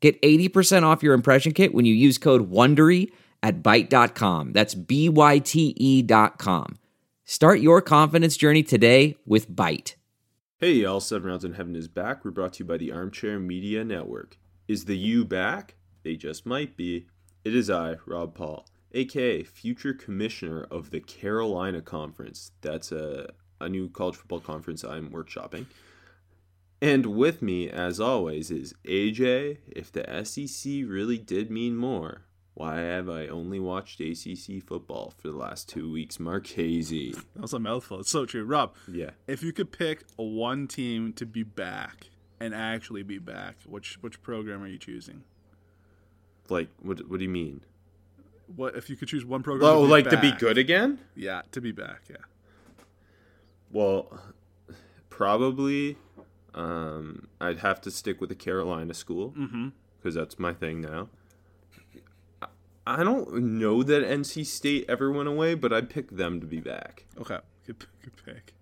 Get 80% off your impression kit when you use code WONDERY at Byte.com. That's B-Y-T-E dot com. Start your confidence journey today with Byte. Hey y'all, Seven Rounds in Heaven is back. We're brought to you by the Armchair Media Network. Is the U back? They just might be. It is I, Rob Paul, aka future commissioner of the Carolina Conference. That's a, a new college football conference I'm workshopping. And with me, as always, is AJ. If the SEC really did mean more, why have I only watched ACC football for the last two weeks? Marchese. That was a mouthful. It's so true. Rob, Yeah. if you could pick one team to be back and actually be back, which which program are you choosing? Like, what, what do you mean? What if you could choose one program? Oh, to be like to be good again? Yeah, to be back. Yeah. Well, probably um, I'd have to stick with the Carolina school because that's my thing now. I- I don't know that NC State ever went away, but I'd pick them to be back. Okay. Good, good pick.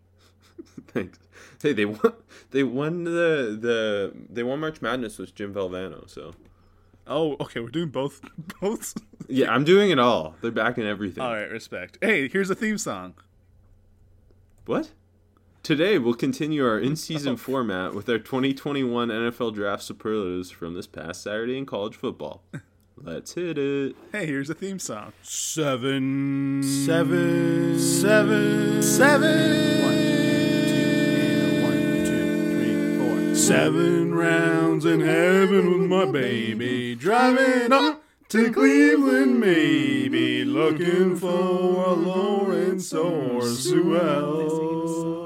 Thanks. Hey, they won. They won the the they won March Madness with Jim Valvano. So Oh, okay. We're doing both. Both. yeah, I'm doing it all. They're back in everything. All right. Respect. Hey, here's a theme song. What? Today we'll continue our oh, in-season format with our 2021 NFL Draft superlatives from this past Saturday in college football. Let's hit it. Hey, here's a theme song. Seven. Seven. Seven. Seven. One, two, one, two, three, four. Seven rounds in heaven with my baby. Driving up to Cleveland, maybe. Looking for a Lawrence or Sewell.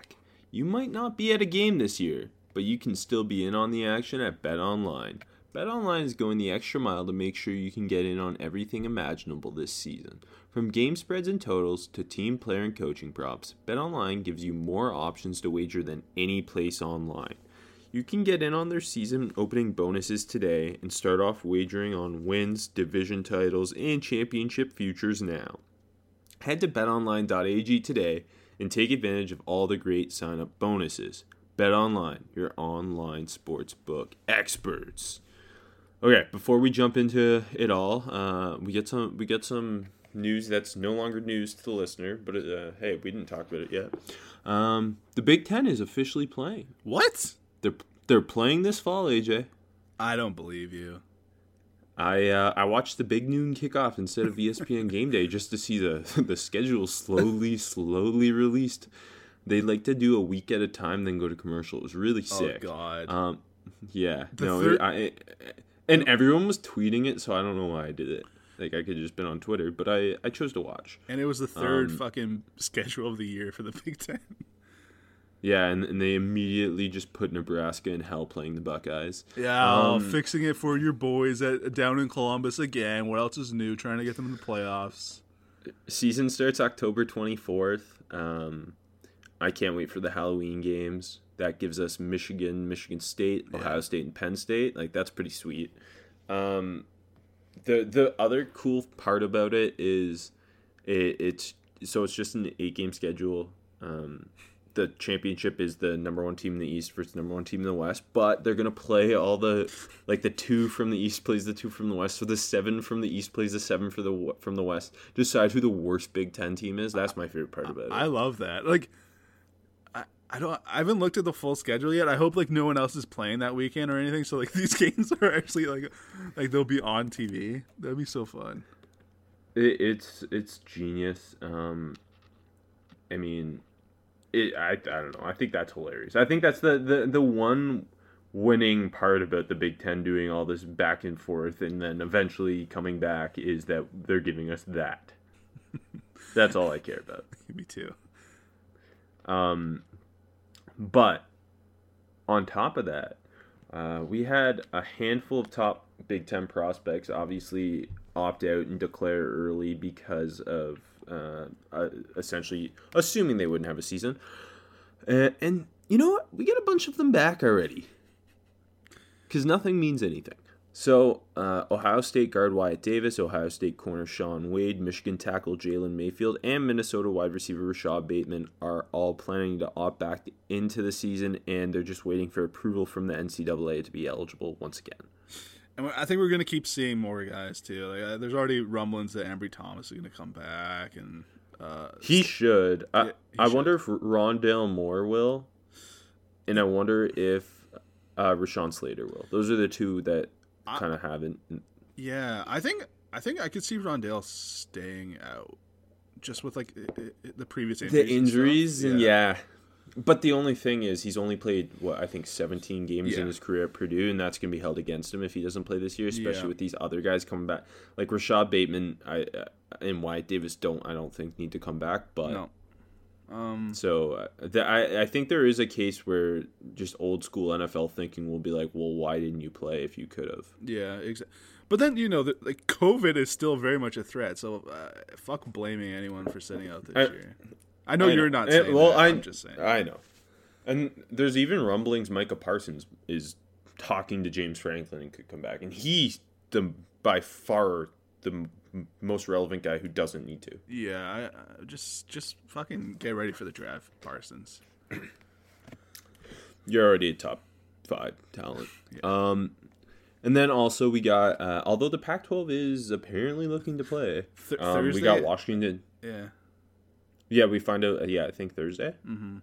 You might not be at a game this year, but you can still be in on the action at BetOnline. BetOnline is going the extra mile to make sure you can get in on everything imaginable this season. From game spreads and totals to team player and coaching props, BetOnline gives you more options to wager than any place online. You can get in on their season opening bonuses today and start off wagering on wins, division titles, and championship futures now. Head to betonline.ag today and take advantage of all the great sign up bonuses. Bet Online, your online sports book experts. Okay, before we jump into it all, uh, we get some we get some news that's no longer news to the listener, but uh, hey, we didn't talk about it yet. Um, the Big Ten is officially playing. What? They're they're playing this fall, AJ. I don't believe you. I uh, I watched the big noon kickoff instead of ESPN Game Day just to see the the schedule slowly slowly released. They like to do a week at a time, then go to commercial. It was really sick. Oh God. Um, yeah, The no, thir- I, I- and everyone was tweeting it, so I don't know why I did it. Like I could have just been on Twitter, but I I chose to watch. and it was the third um, fucking schedule of the year for the Big Ten. Yeah, and, and they immediately just put Nebraska in hell playing the Buckeyes. Yeah, Um, fixing it for your boys at down in Columbus again. What else is new? Trying to get them in the playoffs. season starts October 24th. Um, I can't wait for the Halloween games. That gives us Michigan, Michigan State, Ohio State, and Penn State. Like that's pretty sweet. Um, the the other cool part about it is it, it's so it's just an eight game schedule. Um, the championship is the number one team in the East versus number one team in the West, but they're gonna play all the like the two from the East plays the two from the West, so the seven from the East plays the seven for the from the West. Decide who the worst Big Ten team is. That's my favorite part about it. I love that. Like, I, I don't. I haven't looked at the full schedule yet. I hope like no one else is playing that weekend or anything. So like these games are actually like like they'll be on TV. That'd be so fun. It, it's it's genius. Um, I mean, it. I, I don't know. I think that's hilarious. I think that's the the the one winning part about the Big Ten doing all this back and forth and then eventually coming back is that they're giving us that. that's all I care about. Me too. Um, but on top of that, uh, we had a handful of top Big Ten prospects obviously opt out and declare early because of uh, uh, essentially assuming they wouldn't have a season. Uh, and you know what? We get a bunch of them back already because nothing means anything. So, uh, Ohio State guard Wyatt Davis, Ohio State corner Shaun Wade, Michigan tackle Jalen Mayfield, and Minnesota wide receiver Rashod Bateman are all planning to opt back into the season, and they're just waiting for approval from the NCAA to be eligible once again. And I think we're going to keep seeing more guys too. Like, uh, there's already rumblings that Ambry Thomas is going to come back, and uh, he should. I, Yeah, he I should. wonder if Rondale Moore will, and I wonder if uh, Rashawn Slater will. Those are the two that kind of haven't. yeah, I think I think I could see Rondale staying out, just with like i- i- the previous injuries. the and injuries and yeah. But the only thing is, he's only played what I think 17 games Yeah. in his career at Purdue, and that's gonna be held against him if he doesn't play this year, especially Yeah. with these other guys coming back. Like Rashod Bateman, I uh, and Wyatt Davis don't I don't think need to come back, but No. Um, so uh, th- I I think there is a case where just old school NFL thinking will be like, well, why didn't you play if you could have? yeah, exactly. But then you know, the, like COVID is still very much a threat. So uh, fuck blaming anyone for sitting out this I- year. I know you're not Eh, saying well, that. I, I'm just saying. I know. And there's even rumblings Micah Parsons is talking to James Franklin and could come back, and he's the by far the most relevant guy who doesn't need to. Yeah, I, uh, just just fucking get ready for the draft, Parsons. You're already a top five talent. Um, and then also we got uh, although the Pac-12 is apparently looking to play. Th- um, we got Washington. Yeah, Yeah, we find out. Yeah, I think Thursday. Mm-hmm.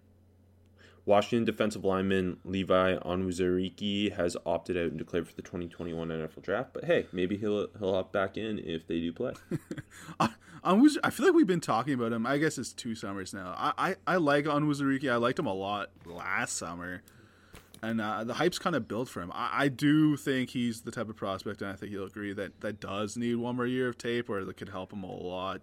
Washington defensive lineman Levi Onwuzurike has opted out and declared for the 2021 NFL Draft. But hey, maybe he'll he'll opt back in if they do play. I, Onwuz- I feel like we've been talking about him. I guess it's two summers now. I I, I like Onwuzurike. I liked him a lot last summer, and uh, the hype's kind of built for him. I, I do think he's the type of prospect, and I think you'll agree that that does need one more year of tape, or that could help him a lot.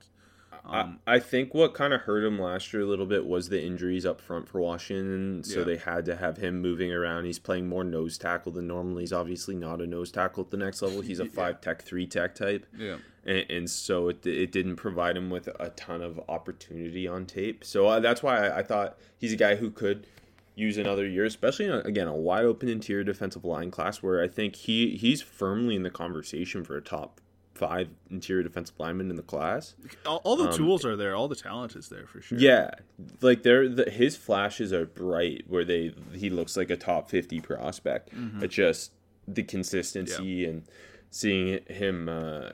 Um, I, I think what kind of hurt him last year a little bit was the injuries up front for Washington. So Yeah. they had to have him moving around. He's playing more nose tackle than normal. He's obviously not a nose tackle at the next level. He's a five tech, three tech type. Yeah. and, and so it, it didn't provide him with a ton of opportunity on tape. So uh, that's why I, I thought he's a guy who could use another year, especially in a, again a wide open interior defensive line class where I think he he's firmly in the conversation for a top five interior defensive lineman in the class. All, all the tools are there. All the talent is there for sure. Yeah, like they're the, his flashes are bright where they he looks like a top fifty prospect. But just the consistency and seeing him uh,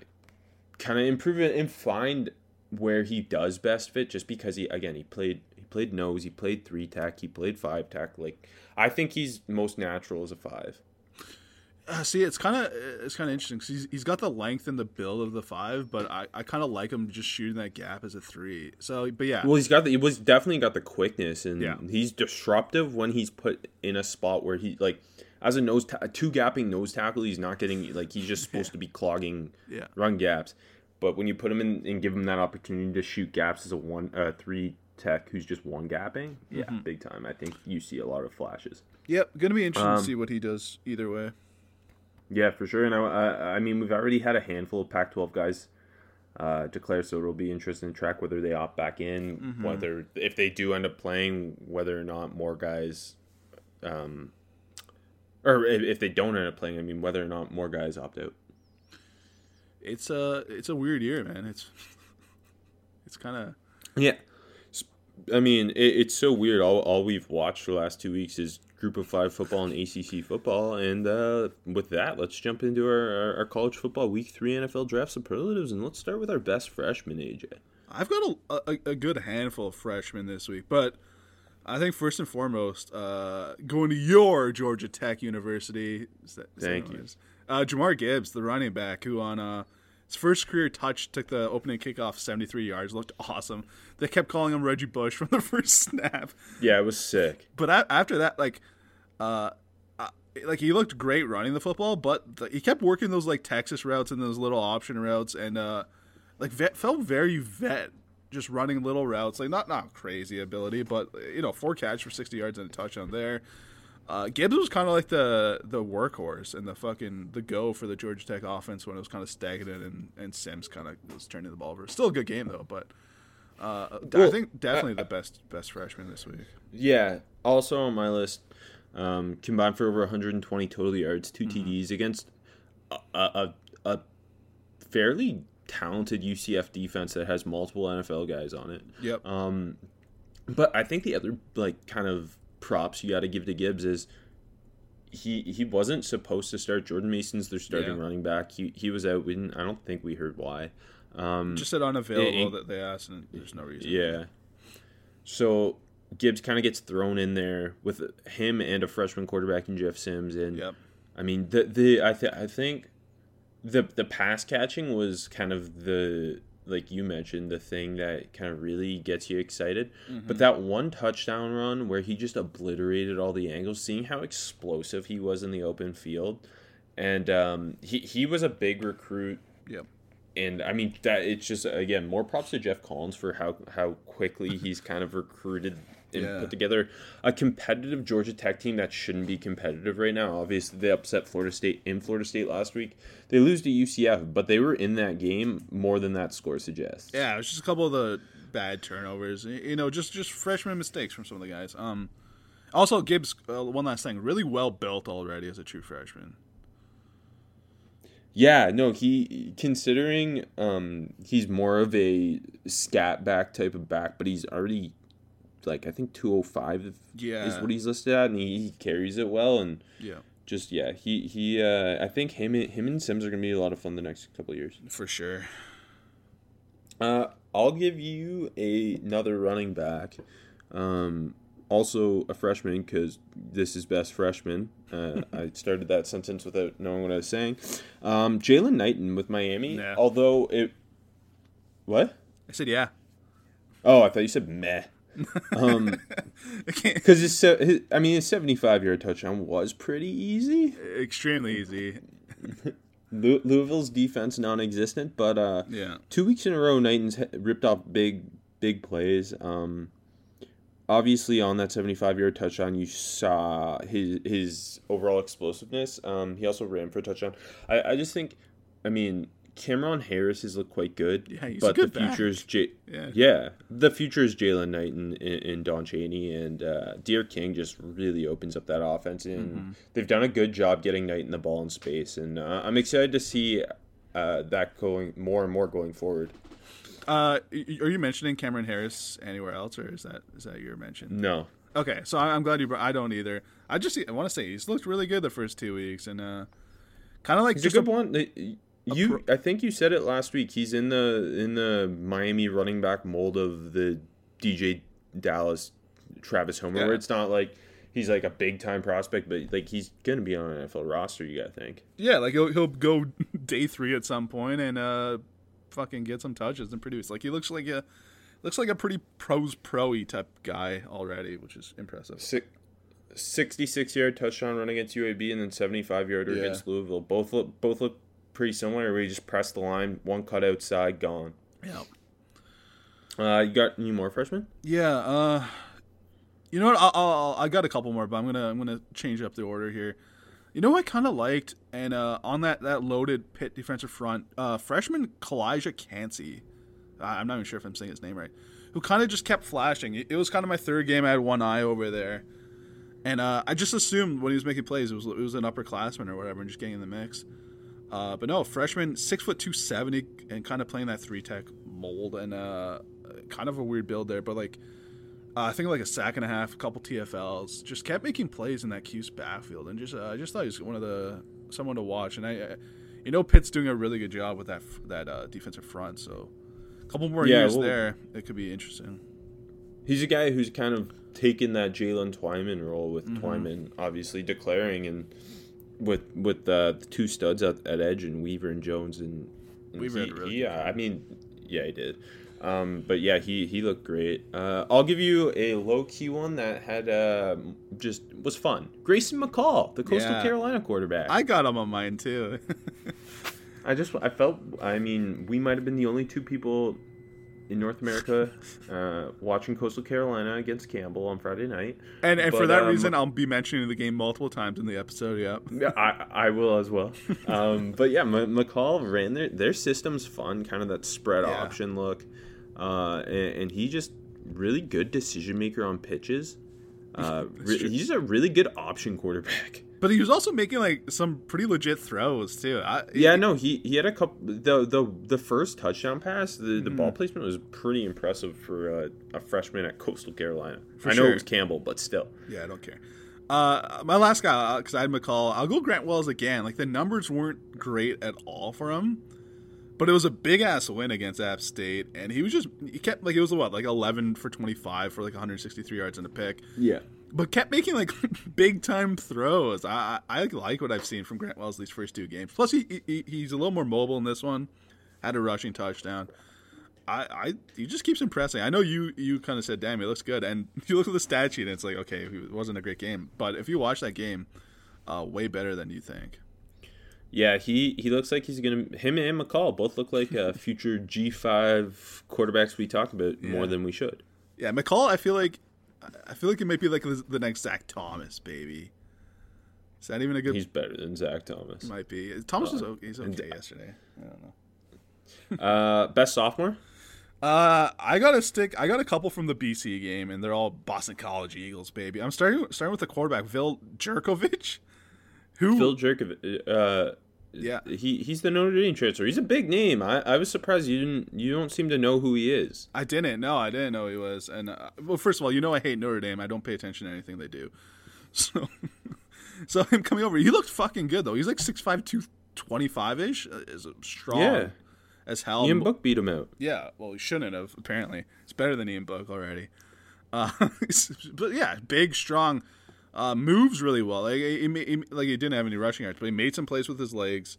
kind of improve it and find where he does best fit. Just because he again he played he played nose, he played three tack, he played five tack. Like I think he's most natural as a five. Uh, see, it's kind of it's kind of interesting 'cause he's, he's got the length and the build of the five, but I, I kind of like him just shooting that gap as a three. So, but yeah, Well, he's got the, he was definitely got the quickness, and Yeah. he's disruptive when he's put in a spot where he like as a nose ta- two gapping nose tackle, he's not getting like he's just supposed to be clogging Yeah. run gaps. But when you put him in and give him that opportunity to shoot gaps as a one uh, three tech who's just one gapping, yeah, Mm-hmm. big time. I think you see a lot of flashes. yep, gonna be interesting Um, to see what he does either way. Yeah, for sure. And I, I, I mean, we've already had a handful of Pac-12 guys uh, declare, so it'll be interesting to track whether they opt back in, Mm-hmm. whether if they do end up playing, whether or not more guys, um, or if, if they don't end up playing, I mean, whether or not more guys opt out. It's a it's a weird year, man. It's it's kind of Yeah, I mean, it, it's so weird. All all we've watched for the last two weeks is Group of Five football and ACC football, and uh, with that, let's jump into our, our, our college football Week Three NFL draft superlatives, and let's start with our best freshman, AJ. I've got a, a a good handful of freshmen this week, but I think first and foremost, uh, going to your Georgia Tech University. Is that, is Thank you. Uh, Jahmyr Gibbs, the running back, who on uh, his first career touch took the opening kickoff 73 yards, looked awesome. They kept calling him Reggie Bush from the first snap. Yeah, it was sick. But after that, like, uh, like he looked great running the football, but the, he kept working those like Texas routes and those little option routes, and uh, like vet, felt very vet, just running little routes, like not not crazy ability, but you know, four catch for sixty yards and a touchdown there. Uh, Gibbs was kind of like the the workhorse and the fucking the go for the Georgia Tech offense when it was kind of stagnant and and Sims kind of was turning the ball over. Still a good game though, but uh, I think definitely the best best freshman this week. Yeah. Also on my list, um, combined for over 120 total yards, 2 Mm-hmm. TDs against a, a, a fairly talented UCF defense that has multiple NFL guys on it. Yep. Um, but I think the other like kind of props you got to give to Gibbs is he he wasn't supposed to start. Jordan Mason's their starting Yeah. running back. He he was out. We didn't, I don't think we heard why. Um, Just said unavailable it- that they asked, and there's no reason. yeah. So Gibbs kind of gets thrown in there with him and a freshman quarterback in Jeff Sims, and Yep. I mean the the I th- I think the the pass catching was kind of the like you mentioned the thing that kind of really gets you excited. But that one touchdown run where he just obliterated all the angles, seeing how explosive he was in the open field, and um, he he was a big recruit Yep. and I mean that it's just again more props to Geoff Collins for how how quickly he's kind of recruited and Yeah. put together a competitive Georgia Tech team that shouldn't be competitive right now. Obviously, they upset Florida State in Florida State last week. They lose to UCF, but they were in that game more than that score suggests. Yeah, it was just a couple of the bad turnovers. You know, just just freshman mistakes from some of the guys. Um, also Gibbs. Uh, one last thing, really well built already as a true freshman. Yeah, no, he considering um he's more of a scat back type of back, but he's already like I think 205 yeah. is what he's listed at and he, he carries it well and Yeah, just yeah, he he uh I think him and him and Sims are going to be a lot of fun the next couple of years. for sure. Uh I'll give you a, another running back. Um also a freshman cuz this is best freshman. Uh, I started that sentence without knowing what I was saying. Um Jaylan Knighton with Miami, Yeah. although it What? I said yeah. Oh, I thought you said meh. Um, because it's se- his, I mean, his seventy-five yard touchdown was pretty easy. Extremely easy. Louisville's defense non-existent, but uh, Yeah. two weeks in a row, Knighton's ripped off big, big plays. Um, obviously, on that seventy-five yard touchdown, you saw his his overall explosiveness. Um, he also ran for a touchdown. I, I just think, I mean. Cam'Ron Harris has looked quite good, Yeah, he's a but good the back. future is J- Yeah. yeah, the future is Jaylan Knighton, and, Don Chaney and uh, D'Eriq King just really opens up that offense and Mm-hmm. they've done a good job getting Knighton the ball in space and uh, I'm excited to see uh, that going more and more going forward. Uh, are you mentioning Cam'Ron Harris anywhere else, or is that is that your mention? No, Okay, so I'm glad you. Brought, I don't either. I just I want to say he's looked really good the first two weeks, and uh, kind of like he's just a good one. You, I think you said it last week. He's in the in the Miami running back mold of the DJ Dallas Travis Homer, Yeah. where it's not like he's like a big time prospect, but like he's gonna be on an NFL roster. You gotta think. Yeah, like he'll he'll go day three at some point and uh, fucking get some touches and produce. Like he looks like a looks like a pretty pros pro-y type guy already, which is impressive. Six, 66 yard touchdown run against UAB and then 75 yarder Yeah. against Louisville. Both look both look pretty similar. Where you just press the line, one cut outside, gone. Yeah. Uh, you got any more freshmen? Yeah. Uh, you know what? I'll, I'll, I got a couple more, but I'm gonna I'm gonna change up the order here. You know what I kind of liked, and uh, on that, that loaded Pitt defensive front, uh, freshman Calijah Kancey, I- I'm not even sure if I'm saying his name right, who kind of just kept flashing. It it was kind of my third game. I had one eye over there, and uh, I just assumed when he was making plays, it was it was an upperclassman or whatever, and just getting in the mix. Uh, but no, freshman, six foot two seventy, and kind of playing that three tech mold, and uh, kind of a weird build there. But like, uh, I think like a sack and a half, a couple TFLs, just kept making plays in that Cuse backfield, and just uh, I just thought he was one of the someone to watch. And I, I you know, Pitt's doing a really good job with that that uh, defensive front. So, a couple more Yeah, years well- there, it could be interesting. he's a guy who's kind of taken that Jaylen Twyman role with mm-hmm. Twyman obviously declaring and with with uh, the two studs at, at edge and Weaver and Jones and, and Weaver he, really yeah I mean yeah he did. Um, but yeah he he looked great. Uh, I'll give you a low key one that had uh, just was fun. Grayson McCall the Coastal yeah. Carolina quarterback. I got him on mine too. I just I felt I mean we might have been the only two people in North America, uh, watching Coastal Carolina against Campbell on Friday night. And and but, for that um, reason, I'll be mentioning the game multiple times in the episode. Yeah, yeah, I, I will as well. um, but yeah, M- McCall ran their their system's fun, kind of that spread yeah. option look, uh, and, and he just really good decision maker on pitches. Uh, re- he's a really good option quarterback. But he was also making like some pretty legit throws too. I, yeah, he, no, he he had a couple. The the the first touchdown pass, the, the mm-hmm. ball placement was pretty impressive for uh, a freshman at Coastal Carolina. For I know it was Campbell, but still. Yeah, I don't care. Uh, my last guy, because uh, I had McCall, I'll go Grant Wells again. Like the numbers weren't great at all for him, but it was a big ass win against App State, and he was just he kept like it was what like eleven for twenty five for like 163 yards and a pick. Yeah but kept making like big time throws. I, I like what I've seen from Grant Wells these first two games. Plus, he, he he's a little more mobile in this one. Had a rushing touchdown. I, I he just keeps impressing. I know you you kind of said, "Damn, he looks good," and you look at the stat sheet, and it's like, okay, it wasn't a great game, but if you watch that game, uh, way better than you think. Yeah, he he looks like he's gonna. Him and McCall both look like uh, future G five quarterbacks. We talk about yeah. more than we should. Yeah, McCall, I feel like I feel like it might be like the next Zach Thomas, baby. Is that even a good? He's better than Zach Thomas. Might be. Thomas uh, was okay. He's okay yesterday. I don't know. uh, best sophomore. Uh, I got a stick. I got a couple from the BC game, and they're all Boston College Eagles, baby. I'm starting starting with the quarterback, Phil Jerkovich. Who Phil Jerkovich? Uh, yeah, he he's the Notre Dame transfer. He's a big name. I, I was surprised you didn't you don't seem to know who he is. I didn't. No, I didn't know he was. And uh, well, first of all, you know I hate Notre Dame. I don't pay attention to anything they do. So so him coming over, he looked fucking good though. He's like 6'5", 225 ish. Uh, is strong. Yeah. As hell. Ian Book beat him out. Yeah, well, he shouldn't have. Apparently, it's better than Ian Book already. Uh, but yeah, big, strong uh, moves really well. Like he, he, like he didn't have any rushing yards, but he made some plays with his legs,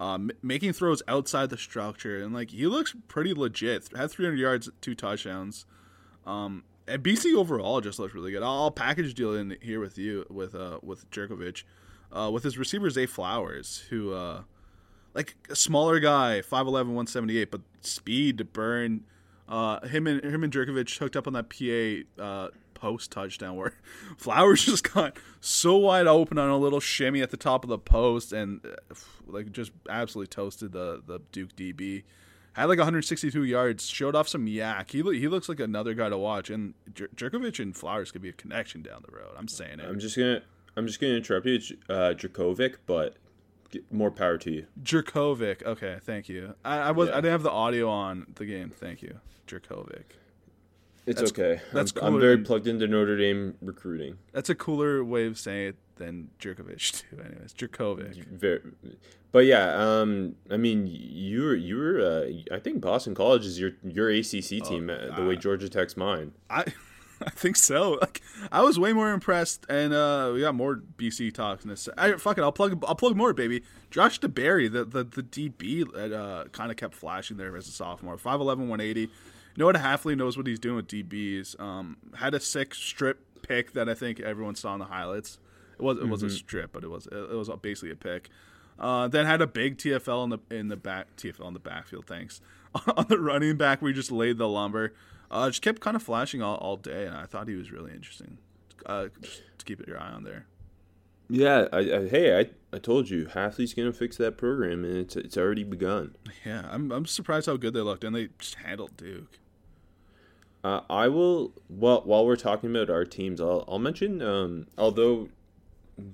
um, making throws outside the structure, and like he looks pretty legit. Had 300 yards, two touchdowns. Um, and BC overall just looks really good. I'll package deal in here with you with uh with Jurkovec, uh, with his receiver Zay Flowers, who uh, like a smaller guy, 5'11", 178, but speed to burn. Uh, him and him and Jurkovec hooked up on that PA uh, post touchdown where Flowers just got so wide open on a little shimmy at the top of the post and uh, like just absolutely toasted the the Duke DB. Had like 162 yards, showed off some yak. He he looks like another guy to watch, and Jer- Jurkovec and Flowers could be a connection down the road. I'm saying it. I'm just gonna I'm just gonna interrupt you, uh, Jurkovec, but more power to you. Jurkovec. Okay, thank you. I, I was yeah. I didn't have the audio on the game. Thank you, Jurkovec. It's that's, okay. That's I'm, I'm very plugged into Notre Dame recruiting. That's a cooler way of saying it than Jerkovich too. Anyways, Jerkovic. Very, but yeah, um, I mean, you're you were. Uh, I think Boston College is your your ACC oh, team uh, the way Georgia Tech's mine. I. I think so. Like, I was way more impressed, and uh, we got more BC talks in this. I fuck it. I'll plug. I'll plug more, baby. Josh DeBerry, the the, the DB that uh, kind of kept flashing there as a sophomore. 5'11", 180 Noah Hafley knows what he's doing with DBs. Um, had a sick strip pick that I think everyone saw in the highlights. It was it mm-hmm. was a mm-hmm. strip, but it was it was basically a pick. Uh, then had a big TFL in the in the back TFL in the backfield. Thanks on the running back. We just laid the lumber. Uh, just kept kind of flashing all, all day, and I thought he was really interesting. Uh, just to keep your eye on there. Yeah, I, I, hey, I, I told you, Hafley's gonna fix that program, and it's it's already begun. Yeah, I'm I'm surprised how good they looked, and they just handled Duke. Uh, I will. Well, while we're talking about our teams, I'll, I'll mention. Um, although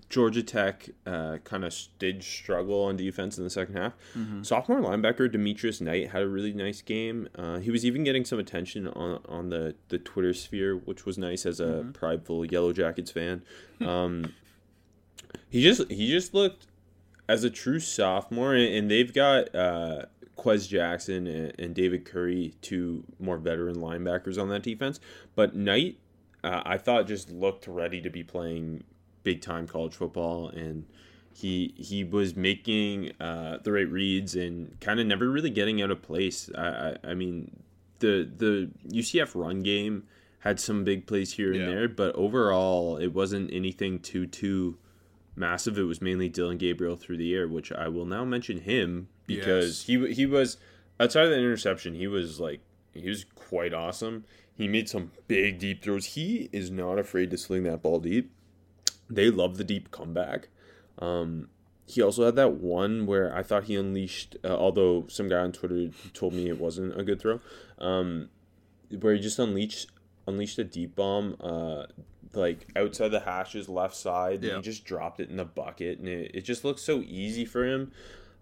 Georgia Tech uh, kind of did struggle on defense in the second half, mm-hmm. sophomore linebacker Demetrius Knight had a really nice game. Uh, he was even getting some attention on on the the Twitter sphere, which was nice as a mm-hmm. prideful Yellow Jackets fan. Um, he just he just looked as a true sophomore, and, and they've got Quez Jackson and, and, David Curry, two more veteran linebackers on that defense. But Knight, uh, I thought just looked ready to be playing big time college football, and he he was making uh, the right reads and kind of never really getting out of place. I, I, I mean, the the UCF run game had some big plays here and yeah. there, but overall it wasn't anything too too massive. It was mainly Dillon Gabriel through the air, which I will now mention him because yes. he he was outside of the interception, he was like he was quite awesome. He made some big deep throws. He is not afraid to sling that ball deep. They love the deep comeback. Um, he also had that one where I thought he unleashed, uh, although some guy on Twitter told me it wasn't a good throw, um, where he just unleashed unleashed a deep bomb, uh, like outside the hashes left side. Yeah. And he just dropped it in the bucket, and it, it just looks so easy for him.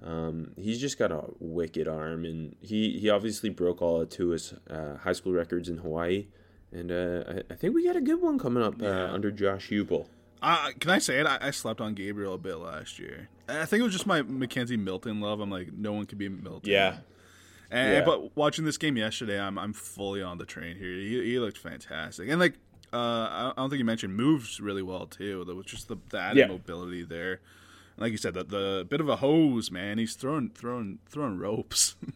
Um, he's just got a wicked arm, and he, he obviously broke all of Tua's uh, high school records in Hawaii. And uh, I, I, think we got a good one coming up uh, under Josh Heupel. Uh, can I say it? I, I, slept on Gabriel a bit last year. I think it was just my McKenzie Milton love. I'm like, no one could be Milton. Yeah. And, yeah. But watching this game yesterday, I'm I'm fully on the train here. He, he looked fantastic, and like uh, I don't think you mentioned moves really well too. There was just the, the added yeah. mobility there. like you said, the, the bit of a hose, man. He's throwing throwing throwing ropes.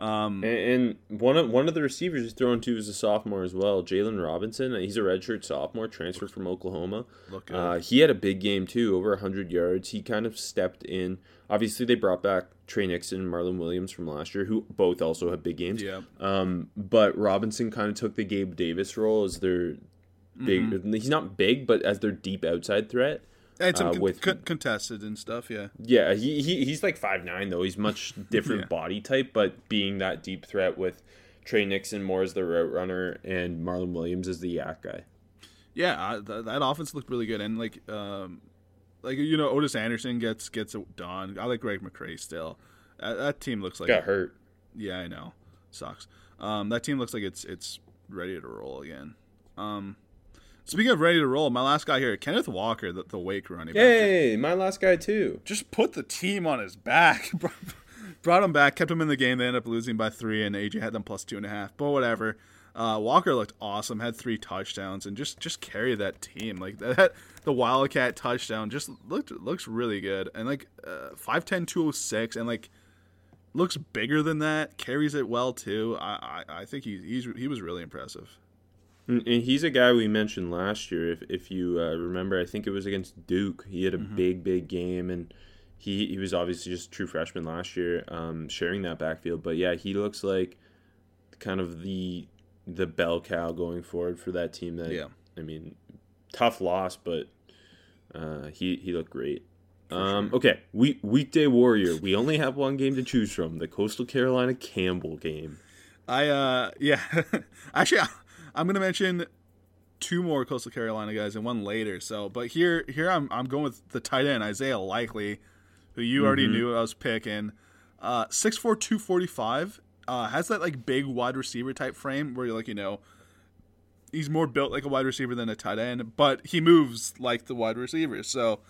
Um, and, and, one of one of the receivers he's throwing to is a sophomore as well, Jaylon Robinson. He's a redshirt sophomore, transferred from Oklahoma. Uh, he had a big game too, over hundred yards. He kind of stepped in. Obviously, they brought back Tre Nixon and Marlon Williams from last year, who both also have big games. Yeah. Um, but Robinson kind of took the Gabe Davis role as their big. Mm-hmm. He's not big, but as their deep outside threat. And some uh, with con- contested and stuff, yeah. Yeah, he, he he's like five nine though. He's much different yeah. body type, but being that deep threat with Tre Nixon more as the route runner and Marlon Williams as the yak guy. Yeah, th- that offense looked really good, and like, um, like you know, Otis Anderson gets gets it done. I like Greg McCrae still. That, that team looks like got hurt. Yeah, I know, sucks. Um, that team looks like it's it's ready to roll again. Um, Speaking of ready to roll, my last guy here, Kenneth Walker, the, the Wake running back. Hey, my last guy too. Just put the team on his back. Brought him back, kept him in the game. They ended up losing by three, and AJ had them plus two and a half. But whatever. Uh, Walker looked awesome, had three touchdowns, and just just carried that team. Like that, the Wildcat touchdown just looked looks really good. And like uh, 5'10", 206, and like looks bigger than that. Carries it well too. I I, I think he he's he was really impressive. And he's a guy we mentioned last year. If if you uh, remember, I think it was against Duke. He had a mm-hmm. big, big game, and he he was obviously just a true freshman last year, um, sharing that backfield. But yeah, he looks like kind of the the bell cow going forward for that team. That yeah. I mean, tough loss, but uh, he he looked great. Um, sure. Okay, we, weekday warrior. We only have one game to choose from: the Coastal Carolina Campbell game. I uh yeah, actually I'm gonna mention two more Coastal Carolina guys and one later. So, but here here I'm I'm going with the tight end Isaiah Likely, who you mm-hmm. already knew I was picking. Uh, six four two forty five. Uh, has that like big wide receiver type frame where you're like you know he's more built like a wide receiver than a tight end, but he moves like the wide receiver. So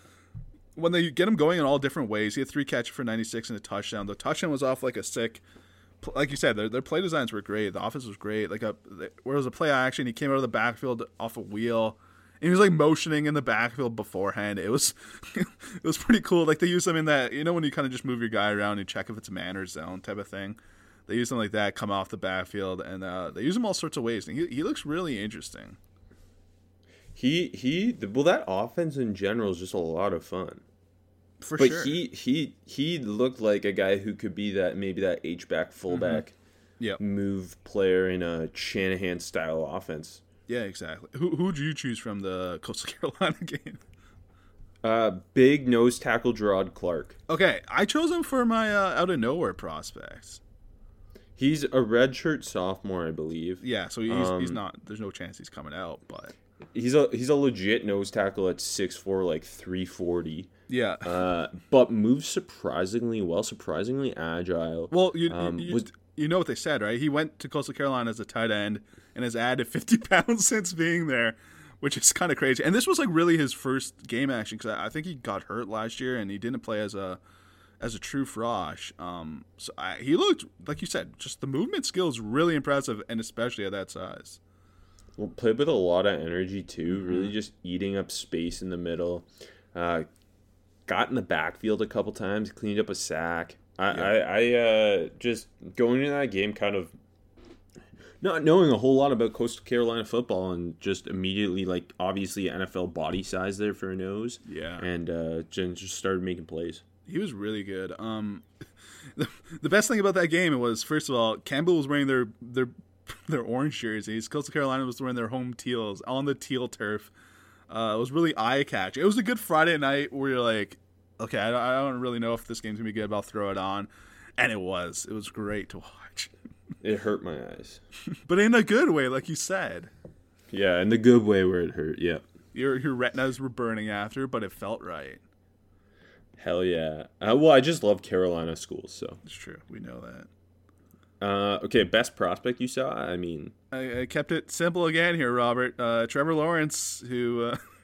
when they get him going in all different ways, he had three catches for 96 and a touchdown. The touchdown was off like a sick like you said, their, their play designs were great. The offense was great. Like a where was a play action, he came out of the backfield off a wheel. And he was like motioning in the backfield beforehand. It was it was pretty cool. Like they use them in that you know when you kind of just move your guy around and check if it's a man or zone type of thing. They use them like that, come off the backfield, and uh, they use them all sorts of ways. And he, he looks really interesting. He he well that offense in general is just a lot of fun. For but sure. he he he looked like a guy who could be that maybe that H back fullback mm-hmm. yep. move player in a Shanahan style offense. Yeah, exactly. Who who'd you choose from the Coastal Carolina game? Uh, big nose tackle Jerrod Clark. Okay, I chose him for my uh, out of nowhere prospects. He's a redshirt sophomore, I believe. Yeah, so he's, um, he's not. There's no chance he's coming out, but he's a he's a legit nose tackle at 6'4", like three forty. Yeah. Uh, but moves surprisingly well, surprisingly agile. Well, you, um, you, was, you know what they said, right? He went to Coastal Carolina as a tight end and has added 50 pounds since being there, which is kind of crazy. And this was like really his first game action because I think he got hurt last year and he didn't play as a as a true frosh. Um, so I, he looked like you said, just the movement skills really impressive, and especially at that size. Well, played with a lot of energy too. Really, just eating up space in the middle. Uh, got in the backfield a couple times, cleaned up a sack. I, Yeah. I, I uh, just going into that game, kind of not knowing a whole lot about Coastal Carolina football, and just immediately like obviously NFL body size there for a nose. Yeah. and uh, just just started making plays. He was really good. Um, the, the best thing about that game was first of all, Campbell was wearing their their their orange jerseys. Coastal Carolina was wearing their home teals on the teal turf. Uh, it was really eye catching. It was a good Friday night where you're like, okay, I don't, I don't really know if this game's gonna be good, but I'll throw it on, and it was. It was great to watch, It hurt my eyes. but in a good way, like you said. Yeah, in the good way where it hurt. Yeah. Your your retinas were burning after, but it felt right. Hell yeah. Uh, well, I just love Carolina schools. So, It's true. We know that. uh, okay, best prospect you saw. I mean, I, I kept it simple again here, Robert. Uh, Trevor Lawrence, who uh,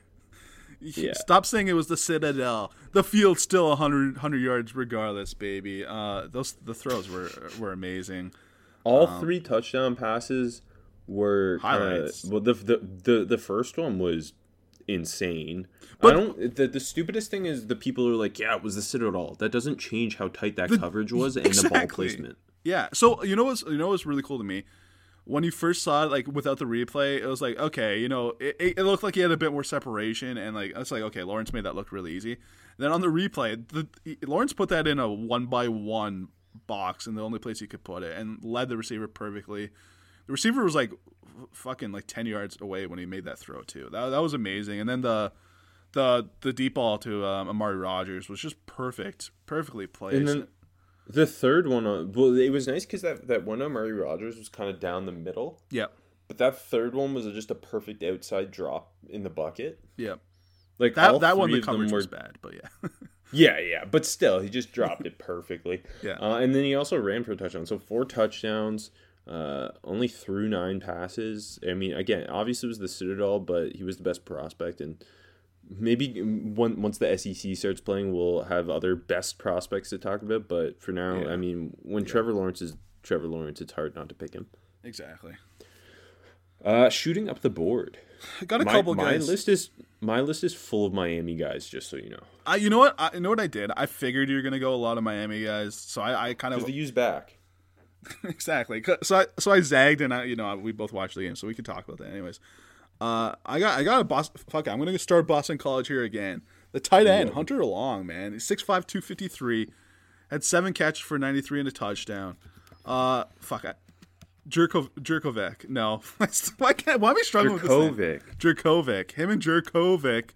Yeah. stop saying it was the Citadel. The field's still 100, 100 yards regardless, baby. Uh, those the throws were were amazing. all three touchdown passes were kinda- Highlights. well, the, the the the first one was insane. But- I don't. The, the stupidest thing is the people are like, "Yeah, it was the Citadel." That doesn't change how tight that coverage was and the ball placement. Yeah. So you know what's you know what's really cool to me. When you first saw it, like without the replay, it was like okay, you know, it, it, looked like he had a bit more separation, and like it's like okay, Lawrence made that look really easy. then on the replay, the Lawrence put that in a one by one box, and the only place he could put it, and led the receiver perfectly. The receiver was like f- fucking like ten yards away when he made that throw too. That that was amazing. And then the the the deep ball to um, Amari Rogers was just perfect, perfectly placed. And then the third one, uh, well, it was nice because that that one on Amari Rogers was kind of down the middle, yeah, but that third one was just a perfect outside drop in the bucket. yeah. Like That all that one the coverage were was bad, but yeah. Yeah, yeah, but still, he just dropped it perfectly. Yeah. uh, and then he also ran for a touchdown. So four touchdowns, uh, only threw nine passes. I mean, again, obviously it was the Citadel, but he was the best prospect, and maybe one, once the SEC starts playing, we'll have other best prospects to talk about. But for now, Yeah. I mean, when Trevor Lawrence is Trevor Lawrence, it's hard not to pick him. Exactly. Uh, shooting up the board. I got a my, couple my guys. list is my list is full of Miami guys. Just so you know, I, you know what? I, you know what I did? I figured you're gonna go a lot of Miami guys, so I, I kind of the use back. exactly. So I so I zagged, and I you know we both watched the game, so we could talk about that. Anyways, uh, I got I got a boss. Fuck, it, I'm gonna start Boston College here again. The tight end Hunter Long, man, he's 6'5", 253, had seven catches for 93 and a touchdown. Uh, fuck, I, Jerko, Jerkovic. No, why can't why am I struggling with this? name? Jerkovic. Jerkovic. Him and Jerkovic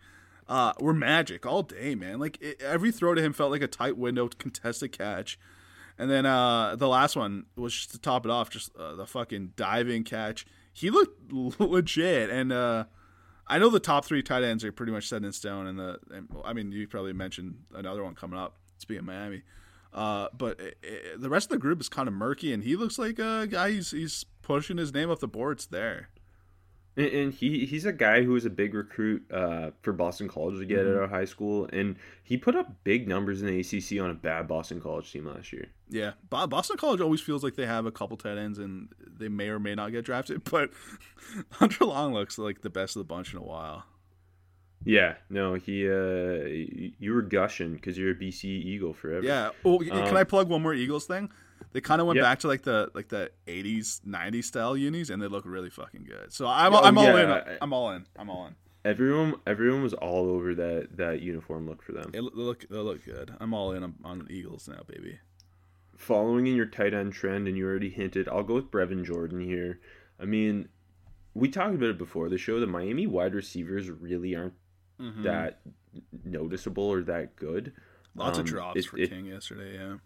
uh, were magic all day, man. Like it, every throw to him felt like a tight window contested catch. And then uh, the last one was just to top it off, just uh, the fucking diving catch. He looked legit, and uh, I know the top three tight ends are pretty much set in stone. And the, and, I mean, you probably mentioned another one coming up. Speaking of Miami, uh, but it, it, the rest of the group is kind of murky, and he looks like a guy. He's he's pushing his name up the boards there. And, and he he's a guy who was a big recruit uh, for Boston College to get out of high school, and he put up big numbers in the ACC on a bad Boston College team last year. Yeah, Bo- Boston College always feels like they have a couple tight ends and they may or may not get drafted, but Hunter Long looks like the best of the bunch in a while. Yeah, no, he. Uh, you were gushing because you're a BC Eagle forever. Yeah. Oh, can Um, I plug one more Eagles thing? They kind of went Yeah. back to like the like the '80s, '90s style unis, and they look really fucking good. So I'm Oh, I'm all in. I'm all in. I'm all in. everyone everyone was all over that that uniform look for them. They look they look, they look good. I'm all in on, on Eagles now, baby. Following in your tight end trend, and you already hinted, I'll go with Brevin Jordan here. I mean, we talked about it before. The show the Miami wide receivers really aren't Mm-hmm. that noticeable or that good. Lots Um, of drops it- for it- King yesterday. Yeah.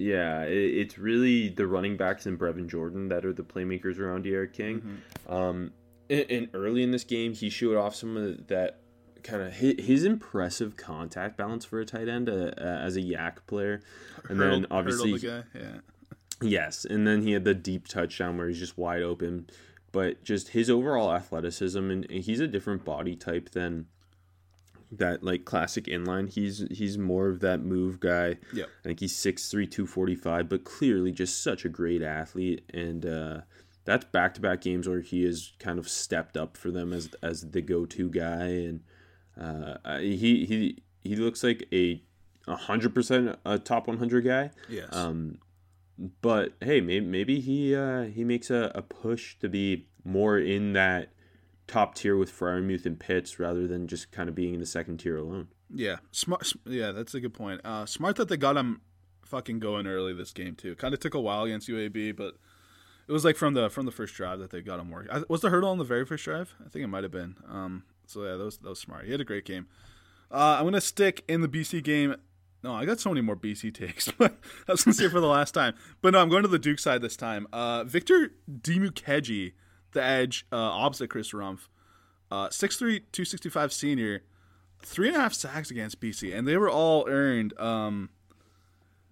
Yeah, it, it's really the running backs and Brevin Jordan that are the playmakers around D'Eriq King. Mm-hmm. Um, and, and early in this game, he showed off some of that kind of his, his impressive contact balance for a tight end uh, uh, as a yak player. And then obviously, the. Yeah. yes, and then he had the deep touchdown where he's just wide open. But just his overall athleticism, and he's a different body type than that like classic inline. He's he's more of that move guy. Yeah. I think he's 6'3", 245, but clearly just such a great athlete. And uh, that's back to back games where he has kind of stepped up for them as as the go to guy. And uh, he he he looks like a hundred percent a top one hundred guy. Yes. Um, but hey, maybe maybe he uh, he makes a, a push to be more in that top tier with Freiermuth and Pitts rather than just kind of being in the second tier alone. Yeah, smart. Yeah, that's a good point. Uh, smart that they got him fucking going early this game too. Kind of took a while against UAB, but it was like from the from the first drive that they got him working. Was the hurdle on the very first drive? I think it might have been. Um, so yeah, that was that was smart. He had a great game. Uh, I'm gonna stick in the BC game. No, I got so many more BC takes, but I was gonna say for the last time. But no, I'm going to the Duke side this time. Uh, Victor Dimukeje, the edge, uh, opposite Chris Rumph, uh, 6'3", 265 senior, three and a half sacks against BC, and they were all earned. Um,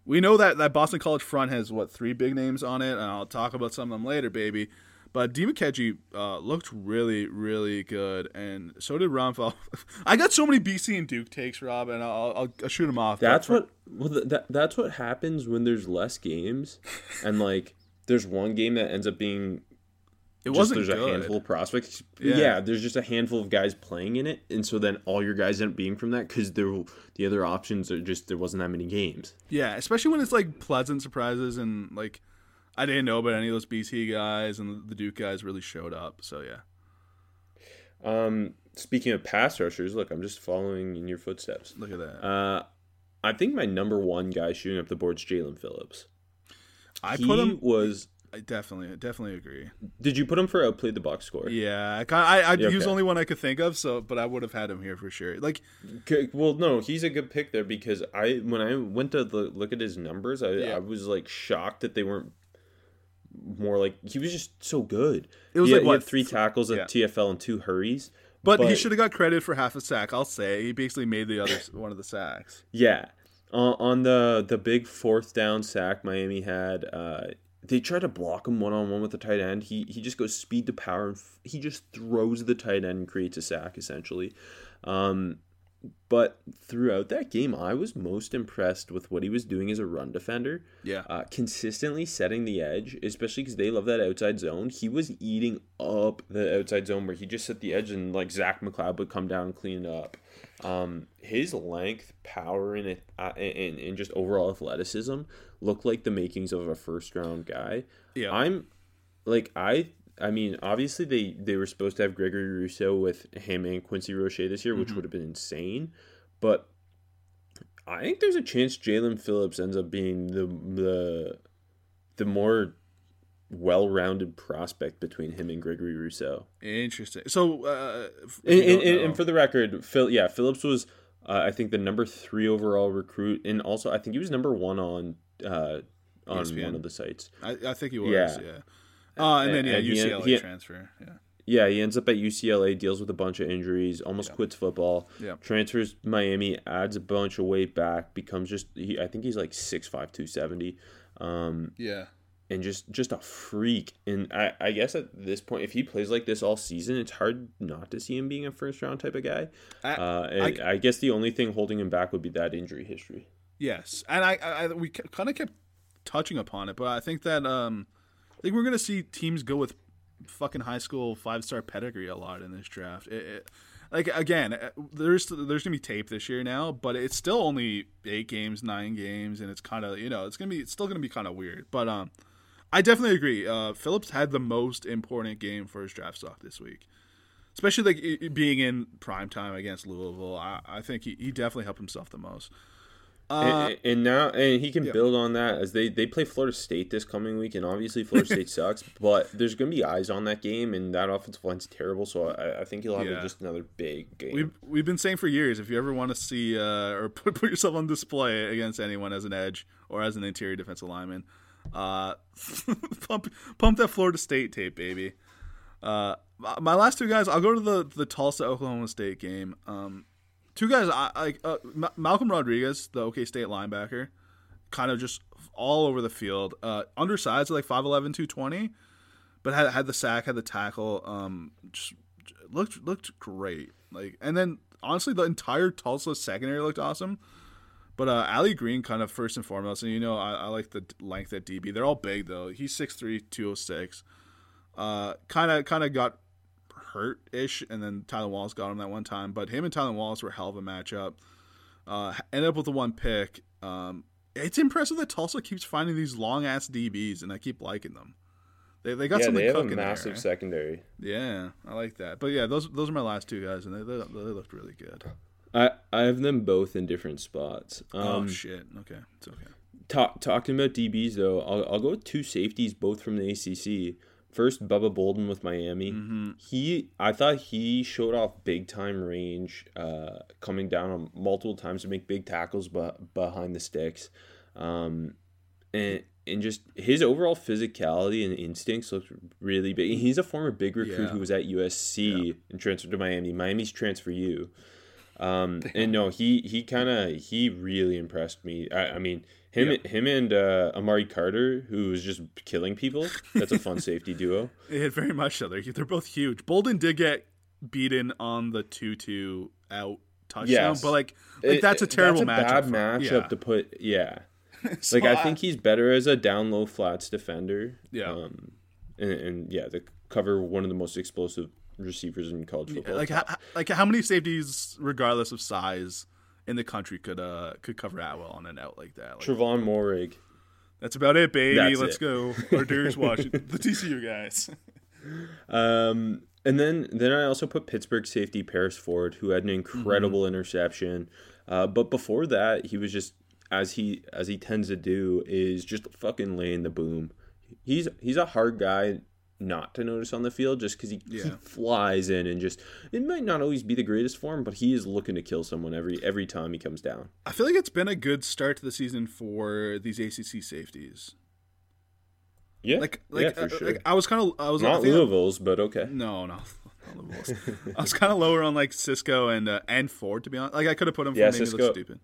we know that that Boston College front has what three big names on it, and I'll talk about some of them later, baby. But Dimukeje uh, looked really, really good, and so did Rumph. I got so many BC and Duke takes, Rob, and I'll, I'll, I'll shoot them off. That's what well, that, that's what happens when there's less games, and like there's one game that ends up being it just, wasn't there's good. a handful of prospects. Yeah. Yeah. there's just a handful of guys playing in it, and so then all your guys end up being from that because there the other options are just there wasn't that many games. Yeah, especially when it's like pleasant surprises and like I didn't know about any of those BC guys and the Duke guys really showed up. So yeah. Um, speaking of pass rushers, look, I'm just following in your footsteps. Look at that. Uh, I think my number one guy shooting up the board's Jaelan Phillips. I he put him. was. I definitely, definitely agree. Did you put him for outplayed the box score? Yeah, I, kinda- I, I Yeah, he was okay. only one I could think of. So, but I would have had him here for sure. Like, Okay, Well, no, he's a good pick there because I when I went to the, look at his numbers, I, Yeah. I was like shocked that they weren't more like he was just so good. It was He like what, had three tackles at yeah. TFL and two hurries. but, he should have got credit for half a sack. I'll say he basically made the other one of the sacks. Yeah, uh, on the the big fourth down sack Miami had, uh, they try to block him one on one with the tight end. He he just goes speed to power and f- he just throws the tight end and creates a sack essentially. Um, but throughout that game, I was most impressed with what he was doing as a run defender. Yeah, uh, consistently setting the edge, especially because they love that outside zone. He was eating up the outside zone where he just set the edge and like Zach McCloud would come down and clean it up. Um, his length, power, and it uh, and, and just overall athleticism look like the makings of a first round guy. yeah. I'm like I I mean obviously they they were supposed to have Gregory Rousseau with him and Quincy Roche this year, which would have been insane, but I think there's a chance Jaelan Phillips ends up being the the the more well-rounded prospect between him and Gregory Rousseau. Interesting. So, uh, And, and, and, for the record, Phil, yeah, Phillips was uh, I think the number three overall recruit, and also I think he was number one on uh, on ESPN. one of the sites. I, I think he was. Yeah. Yeah. Uh, and then yeah, And UCLA he- transfer. Yeah. Yeah, he ends up at UCLA, deals with a bunch of injuries, almost quits football. Yeah. Transfers Miami, adds a bunch of weight back, becomes just he, I think he's like six five two seventy. Um, Yeah. And just just a freak. And I, I guess at this point, if he plays like this all season, it's hard not to see him being a first round type of guy. I- uh, and I, guess the only thing holding him back would be that injury history. Yes, and I, I, I we kind of kept touching upon it, but I think that um, I think we're gonna see teams go with fucking high school five star pedigree a lot in this draft. It, it, like again, uh, there's there's gonna be tape this year now, but it's still only eight games, nine games, and it's kind of you know it's gonna be it's still gonna be kind of weird. But um, I definitely agree. Uh, Phillips had the most important game for his draft stock this week. Especially like i- i- being in prime time against Louisville, I, I think he, he definitely helped himself the most. Uh, and, and now and he can yeah. build on that as they they play Florida State this coming week, and obviously Florida State sucks, but there's gonna be eyes on that game, and that offensive line's terrible. So I, I think he'll have Yeah. just another big game. We've we've been saying for years, if you ever want to see uh, or put, put yourself on display against anyone as an edge or as an interior defensive lineman, uh, pump pump that Florida State tape, baby. Uh, my- last two guys, I'll go to the the Tulsa Oklahoma State game. Um, two guys, I like uh, Ma- Malcolm Rodriguez, the OK State linebacker, kind of just all over the field. Uh, undersized, like 5'11", 220, but had had the sack, had the tackle. Um, just looked looked great. Like, and then honestly, the entire Tulsa secondary looked awesome. But uh, Allie Green, kind of first and foremost, and you know, I, I like the length at DB. They're all big though. He's 6'3", 206. Uh, kind of, kind of got hurt ish, and then Tylan Wallace got him that one time. But him and Tylan Wallace were a hell of a matchup. Uh, ended up with the one pick. Um, it's impressive that Tulsa keeps finding these long ass DBs, and I keep liking them. They, they got yeah, something they have a massive there. secondary. Yeah, I like that. But yeah, those those are my last two guys, and they they, they looked really good. I I have them both in different spots. Um, oh shit. Okay, it's okay. Talk, talking about DBs though, I'll, I'll go with two safeties, both from the ACC. First, Bubba Bolden with Miami. Mm-hmm. He, I thought he showed off big time range, uh, coming down on multiple times to make big tackles, but behind the sticks, um, and and just his overall physicality and instincts looked really big. He's a former big recruit Yeah. who was at USC and transferred to Miami. Miami's transfer you. Um, and no, he he kind of he really impressed me. I, I mean, him him and uh, Amari Carter, who was just killing people. That's a fun safety duo. It very much so. They're they're both huge. Bolden did get beaten on the two two out touchdown, Yes. but like like It- that's a terrible that's a matchup. bad matchup yeah. to put. Yeah, So like I think he's better as a down low flats defender. Yeah. um, and, and yeah, to cover one of the most explosive receivers in college football. like how, like how many safeties, regardless of size, in the country could uh could cover Atwell on an out like that? Like, Trevon Moehrig. That's about it, baby. That's Let's it. go. Or Darius Washington, the TCU guys. Um, and then then I also put Pittsburgh safety Paris Ford, who had an incredible Mm-hmm. interception. Uh, but before that, he was just as he as he tends to do is just fucking laying the boom. He's he's a hard guy not to notice on the field just because he, he flies in and just it might not always be the greatest form, but he is looking to kill someone every every time he comes down. I feel like it's been a good start to the season for these ACC safeties. Yeah, Like, like, yeah, for uh, sure. like I was kind of, I was not Louisville's, but okay. No, no. I was kind of lower on like Cisco and uh, and Ford to be honest. Like I could have put them for Yeah, maybe Cisco- look stupid,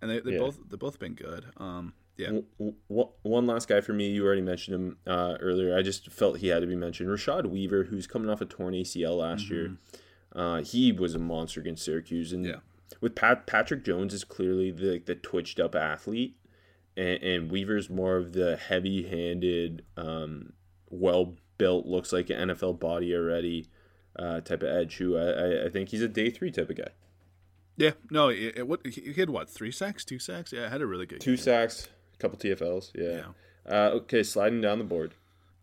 and they they Yeah. both they both been good. Um, yeah, W- w- One last guy for me, you already mentioned him uh, earlier. I just felt he had to be mentioned. Rashad Weaver, who's coming off a torn ACL last year, uh, he was a monster against Syracuse. And Yeah. with Pat Patrick Jones is clearly the like, the twitched up athlete, and, and Weaver's more of the heavy handed, um, well built, looks like an NFL body already uh, type of edge. Who I, I, I think he's a day three type of guy. yeah. No, it, it, what he had what three sacks, two sacks? Yeah, I had a really good Two game. sacks, a couple TFLs. Yeah. Uh, okay, sliding down the board.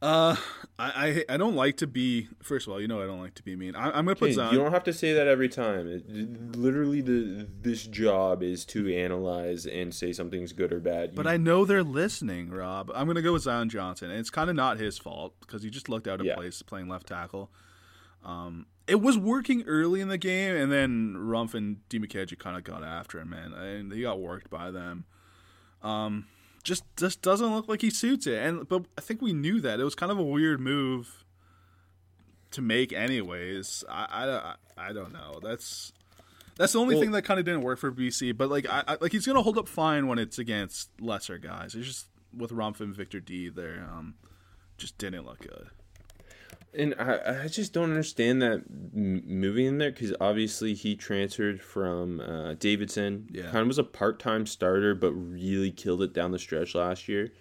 Uh, I, I I don't like to be. First of all, you know I don't like to be mean. I, I'm gonna put Zion. you don't have to say that every time. It, literally, the this job is to analyze and say something's good or bad. But You- I know they're listening, Rob. I'm going to go with Zion Johnson. And it's kind of not his fault because he just looked out of Yeah. place playing left tackle. Um, it was working early in the game, and then Rumph and Dimukeje kind of got after him, man. And he got worked by them. Um, just just doesn't look like he suits it. And but I think we knew that it was kind of a weird move to make, anyways. I I, I don't know. That's that's the only Well- thing that kind of didn't work for BC. But like, I, I like he's gonna hold up fine when it's against lesser guys. It's just with Rumph and Victor D there, um, just didn't look good. And I, I just don't understand that m- moving in there because obviously he transferred from uh, Davidson. Yeah. kind of was a part time starter, but really killed it down the stretch last year.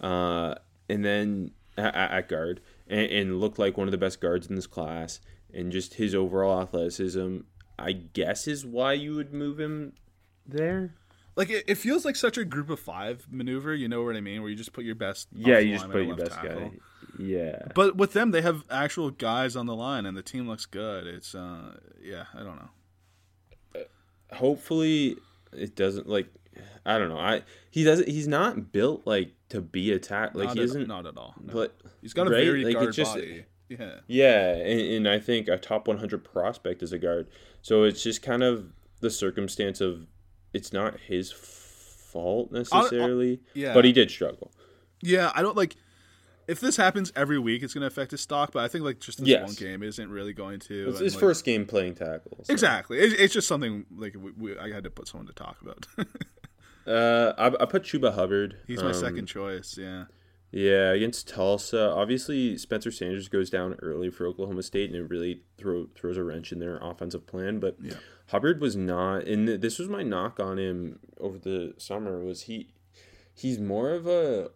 Uh, and then at, at guard and, and looked like one of the best guards in this class. And just his overall athleticism, I guess, is why you would move him there. Like it, it feels like such a group of five maneuver. You know what I mean? Where you just put your best. Yeah, you just put your best tackle. guy. Yeah. But with them, they have actual guys on the line, and the team looks good. It's uh, yeah, I don't know. Hopefully it doesn't like I don't know. I he doesn't he's not built like to be attacked. Like not he at, isn't not at all. No. but he's got a right? very Like, guard just- body. Yeah, Yeah, and, and I think a top 100 prospect is a guard. So it's just kind of the circumstance of it's not his fault necessarily, yeah. but he did struggle. yeah. I don't like. If this happens every week, it's going to affect his stock. But I think like just this Yes. one game isn't really going to. It's and, his like- first game playing tackle. so. Exactly. It, it's just something like we, we, I had to put someone to talk about. Uh, I, I put Chuba Hubbard. He's my um, second choice. Yeah. Yeah, against Tulsa, obviously Spencer Sanders goes down early for Oklahoma State, and it really throw, throws a wrench in their offensive plan. But Yeah. Hubbard was not, and this was my knock on him over the summer was he he's more of a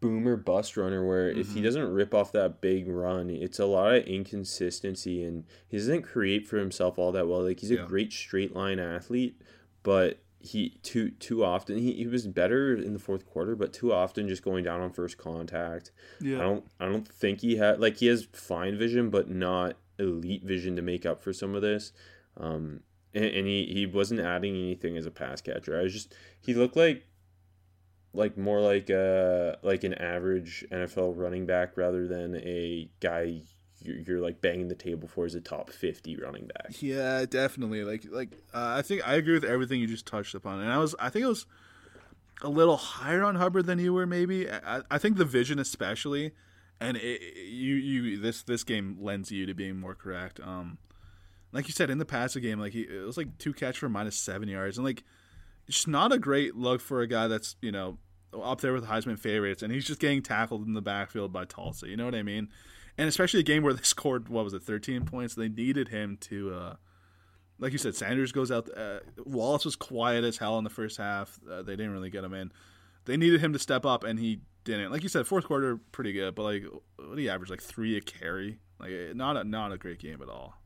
boomer bust runner where if Mm-hmm. he doesn't rip off that big run, it's a lot of inconsistency, and he doesn't create for himself all that well. Like he's a great straight line athlete, but he too too often he, he was better in the fourth quarter, but too often just going down on first contact. Yeah. I don't I don't think he had like he has fine vision, but not elite vision to make up for some of this. Um, and, and he, he wasn't adding anything as a pass catcher. I was just he looked like like more like uh like an average NFL running back rather than a guy you're, you're like banging the table for as a top fifty running back. Yeah, definitely. Like, like uh, I think I agree with everything you just touched upon, and I was, I think I was a little higher on Hubbard than you were. Maybe I, I think the vision, especially, and it, you, you, this, this game lends you to being more correct. Um, like you said in the passing game, like he, it was like two catch for minus seven yards, and like it's not a great look for a guy that's you know up there with Heisman favorites, and he's just getting tackled in the backfield by Tulsa. You know what I mean? And especially a game where they scored what was it, thirteen points. They needed him to, uh, like you said, Sanders goes out. Uh, Wallace was quiet as hell in the first half. Uh, they didn't really get him in. They needed him to step up, and he didn't. Like you said, fourth quarter pretty good, but like what do you average? Like three a carry. Like not a not a great game at all.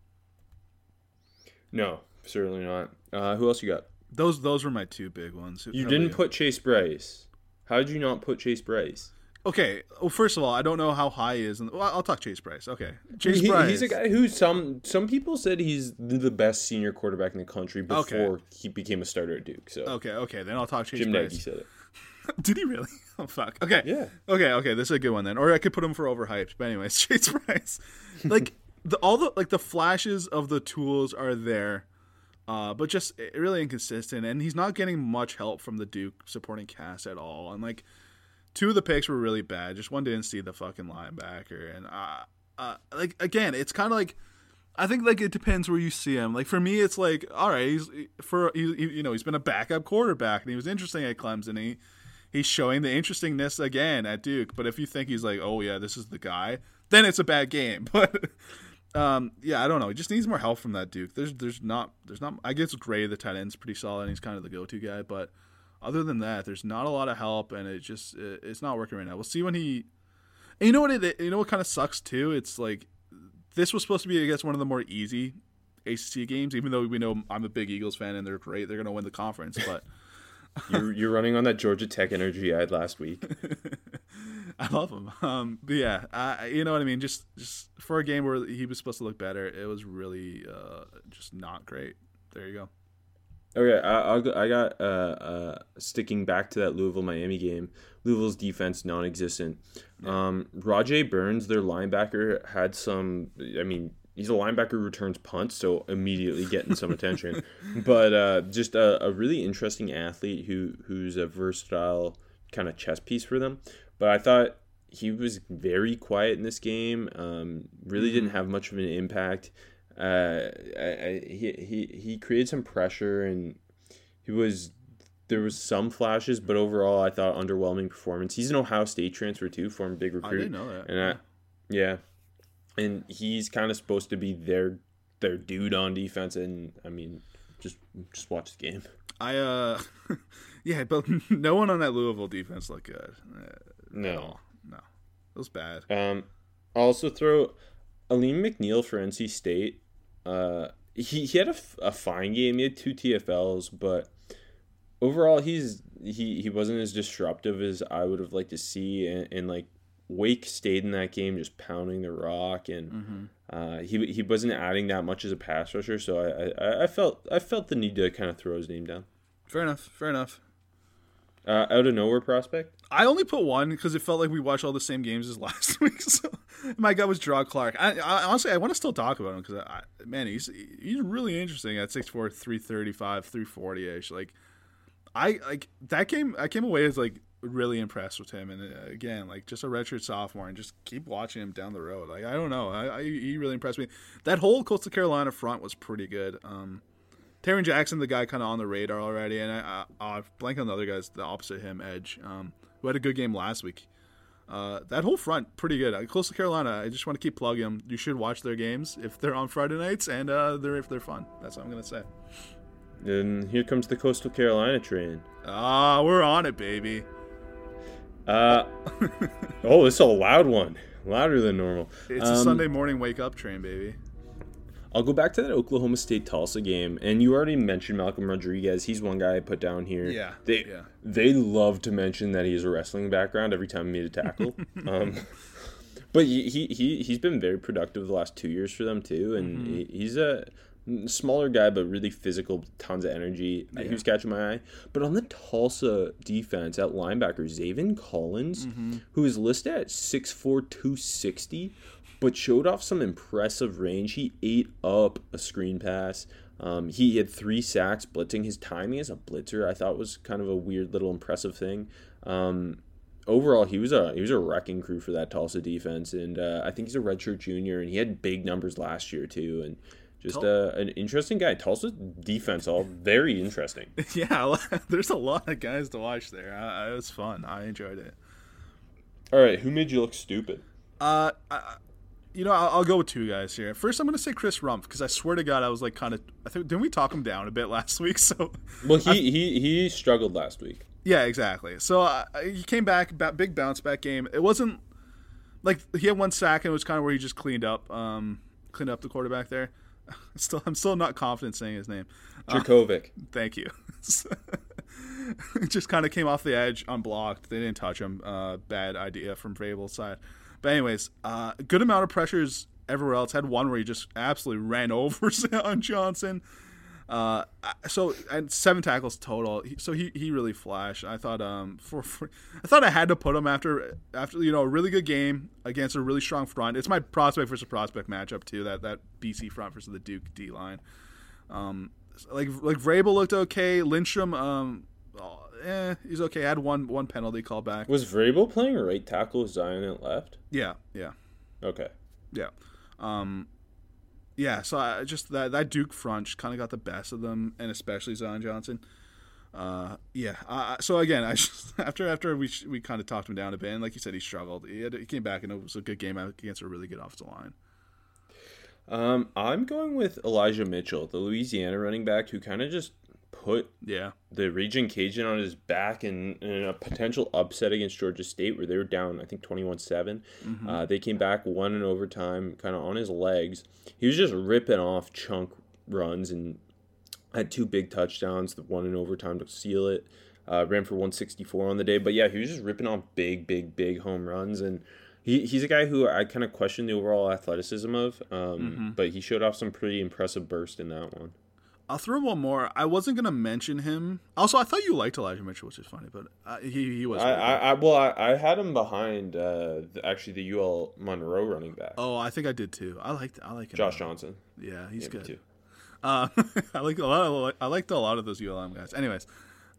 No, certainly not. Uh, who else you got? Those those were my two big ones. You didn't put Chase Brice. How did you not put Chase Brice? Okay. Well, first of all, I don't know how high he is. In, well, I'll talk Chase Brice. Okay, Chase He- Brice. He's a guy who some some people said he's the best senior quarterback in the country before Okay. he became a starter at Duke. So Okay, okay, then I'll talk Chase Jim Nagy Brice. said it. Did he really? Oh fuck. Okay. Yeah. Okay. Okay. This is a good one then. Or I could put him for overhyped. But anyways, Chase Brice, like the all the like the flashes of the tools are there, uh, but just eh, really inconsistent. And he's not getting much help from the Duke supporting cast at all. And like two of the picks were really bad. Just one didn't see the fucking linebacker. And uh, uh like again, it's kind of like. I think like it depends where you see him. Like for me, it's like all right, he's for he, he- you know he's been a backup quarterback and he was interesting at Clemson. He he's showing the interestingness again at Duke. But if you think he's like, oh yeah, this is the guy, then it's a bad game. But um, yeah, I don't know. He just needs more help from that Duke. There's there's not there's not. I guess Gray the tight end's pretty solid. and He's kind of the go-to guy, but other than that, there's not a lot of help, and it just it, it's not working right now. We'll see when he. You know what? It you know what kind of sucks too. It's like this was supposed to be, I guess, one of the more easy ACC games. Even though we know I'm a big Eagles fan and they're great, they're gonna win the conference, but. You're you're running on that Georgia Tech energy I had last week. I love him. Um, but yeah, I, you know what I mean. Just just for a game where he was supposed to look better, it was really uh, just not great. There you go. Okay, I, I'll go, I got uh, uh, sticking back to that Louisville Miami game. Louisville's defense non-existent. Um, Rodjay Burns, their linebacker, had some. I mean, he's a linebacker who returns punts, so immediately getting some attention. But uh, just a, a really interesting athlete who who's a versatile kind of chess piece for them. But I thought he was very quiet in this game. Um, really didn't have much of an impact. Uh, I, I, he, he he created some pressure and he was there was some flashes, but overall I thought underwhelming performance. He's an Ohio State transfer too, former big recruit. I didn't know that. And I, yeah, and he's kind of supposed to be their their dude on defense. And I mean, just just watch the game. I uh, yeah, but no one on that Louisville defense looked good. No. no, it was bad. Um, I'll also throw Alim McNeill for NC State. Uh, he, he had a, a fine game. He had two TFLs, but overall, he's he, he wasn't as disruptive as I would have liked to see. And, and like Wake stayed in that game, just pounding the rock, and uh, he he wasn't adding that much as a pass rusher. So I, I, I felt I felt the need to kind of throw his name down. Fair enough. Fair enough. Uh, out of nowhere prospect. I only put one because it felt like we watched all the same games as last week. So my guy was Jerrod Clark. I, I honestly I want to still talk about him because I, man he's he's really interesting at 6'4", 335, 340 ish. Like I like that game. I came away as like really impressed with him, and uh, again like just a redshirt sophomore, and just keep watching him down the road. Like I don't know, I, I he really impressed me. That whole Coastal Carolina front was pretty good. Um, Tarron Jackson, the guy kind of on the radar already, and I, I, I blank on the other guys, the opposite him, Edge, um, who had a good game last week. Uh, that whole front pretty good. Uh, Coastal Carolina, I just want to keep plugging them. You should watch their games if they're on Friday nights and uh, they're if they're fun. That's what I'm gonna say. And here comes the Coastal Carolina train. Ah, we're on it, baby. Uh, oh, this is a loud one, louder than normal. It's a Um, Sunday morning wake up train, baby. I'll go back to that Oklahoma State Tulsa game, and you already mentioned Malcolm Rodriguez. He's one guy I put down here. Yeah, they yeah. they love to mention that he has a wrestling background every time he made a tackle. um, but he, he he he's been very productive the last two years for them too, and Mm-hmm. he, he's a smaller guy but really physical, tons of energy. He was catching my eye. But on the Tulsa defense at linebacker, Zaven Collins, Mm-hmm. who is listed at 6'4", 260, but showed off some impressive range. He ate up a screen pass. Um, he had three sacks blitzing. His timing as a blitzer, I thought, was kind of a weird little impressive thing. Um, overall, he was a he was a wrecking crew for that Tulsa defense, and uh, I think he's a redshirt junior, and he had big numbers last year too, and just uh, an interesting guy. Tulsa defense, all very interesting. Yeah, there's a lot of guys to watch there. I, it was fun. I enjoyed it. All right, who made you look stupid? Uh, I, you know, I'll, I'll go with two guys here. First, I'm going to say Chris Rumph because I swear to God, I was like kind of. I think didn't we talk him down a bit last week? So Well, he he he struggled last week. yeah, exactly. So uh, he came back, ba- big bounce back game. It wasn't like he had one sack and it was kind of where he just cleaned up, um, cleaned up the quarterback there. Still, I'm still not confident saying his name. Jurkovec. Thank you. just kind of came off the edge, unblocked. They didn't touch him. Uh, bad idea from Vrabel's side. But anyways, uh, good amount of pressures everywhere else. Had one where he just absolutely ran over on Johnson. Uh, so and seven tackles total. So he, he really flashed. I thought um for, for I thought I had to put him after after you know a really good game against a really strong front. It's my prospect versus prospect matchup too. That that BC front versus the Duke D line. Um, like like Vrabel looked okay. Lindstrom, um, eh, he's okay. Had one one penalty call back. Was Vrabel playing right tackle with Zion at left? Yeah, yeah, Okay. yeah. Um, yeah. So I just that that Duke front kind of got the best of them, and especially Zion Johnson. Uh, yeah. Uh, so again, I just, after after we sh- we kind of talked him down a bit, and like you said, he struggled. He, had, he came back and it was a good game against a really good offensive line. Um, I'm going with Elijah Mitchell, the Louisiana running back, who kind of just put Yeah. the Ragin' Cajun on his back and, in a potential upset against Georgia State, where they were down, I think, 21 7. Uh, they came back, one in overtime, kind of on his legs. He was just ripping off chunk runs and had two big touchdowns, the one in overtime to seal it. Uh, ran for 164 on the day. But yeah, he was just ripping off big, big, big home runs. And he, he's a guy who I kind of question the overall athleticism of, um, but he showed off some pretty impressive burst in that one. I'll throw one more. I wasn't gonna mention him. Also, I thought you liked Elijah Mitchell, which is funny, but uh, he he was. I, I, I well, I, I had him behind uh, the, actually the UL Monroe running back, oh, I think I did too. I liked I like him. Josh Johnson. Yeah, he's Yeah, good. too. Uh, I like a lot. Of, I liked a lot of those ULM guys. Anyways,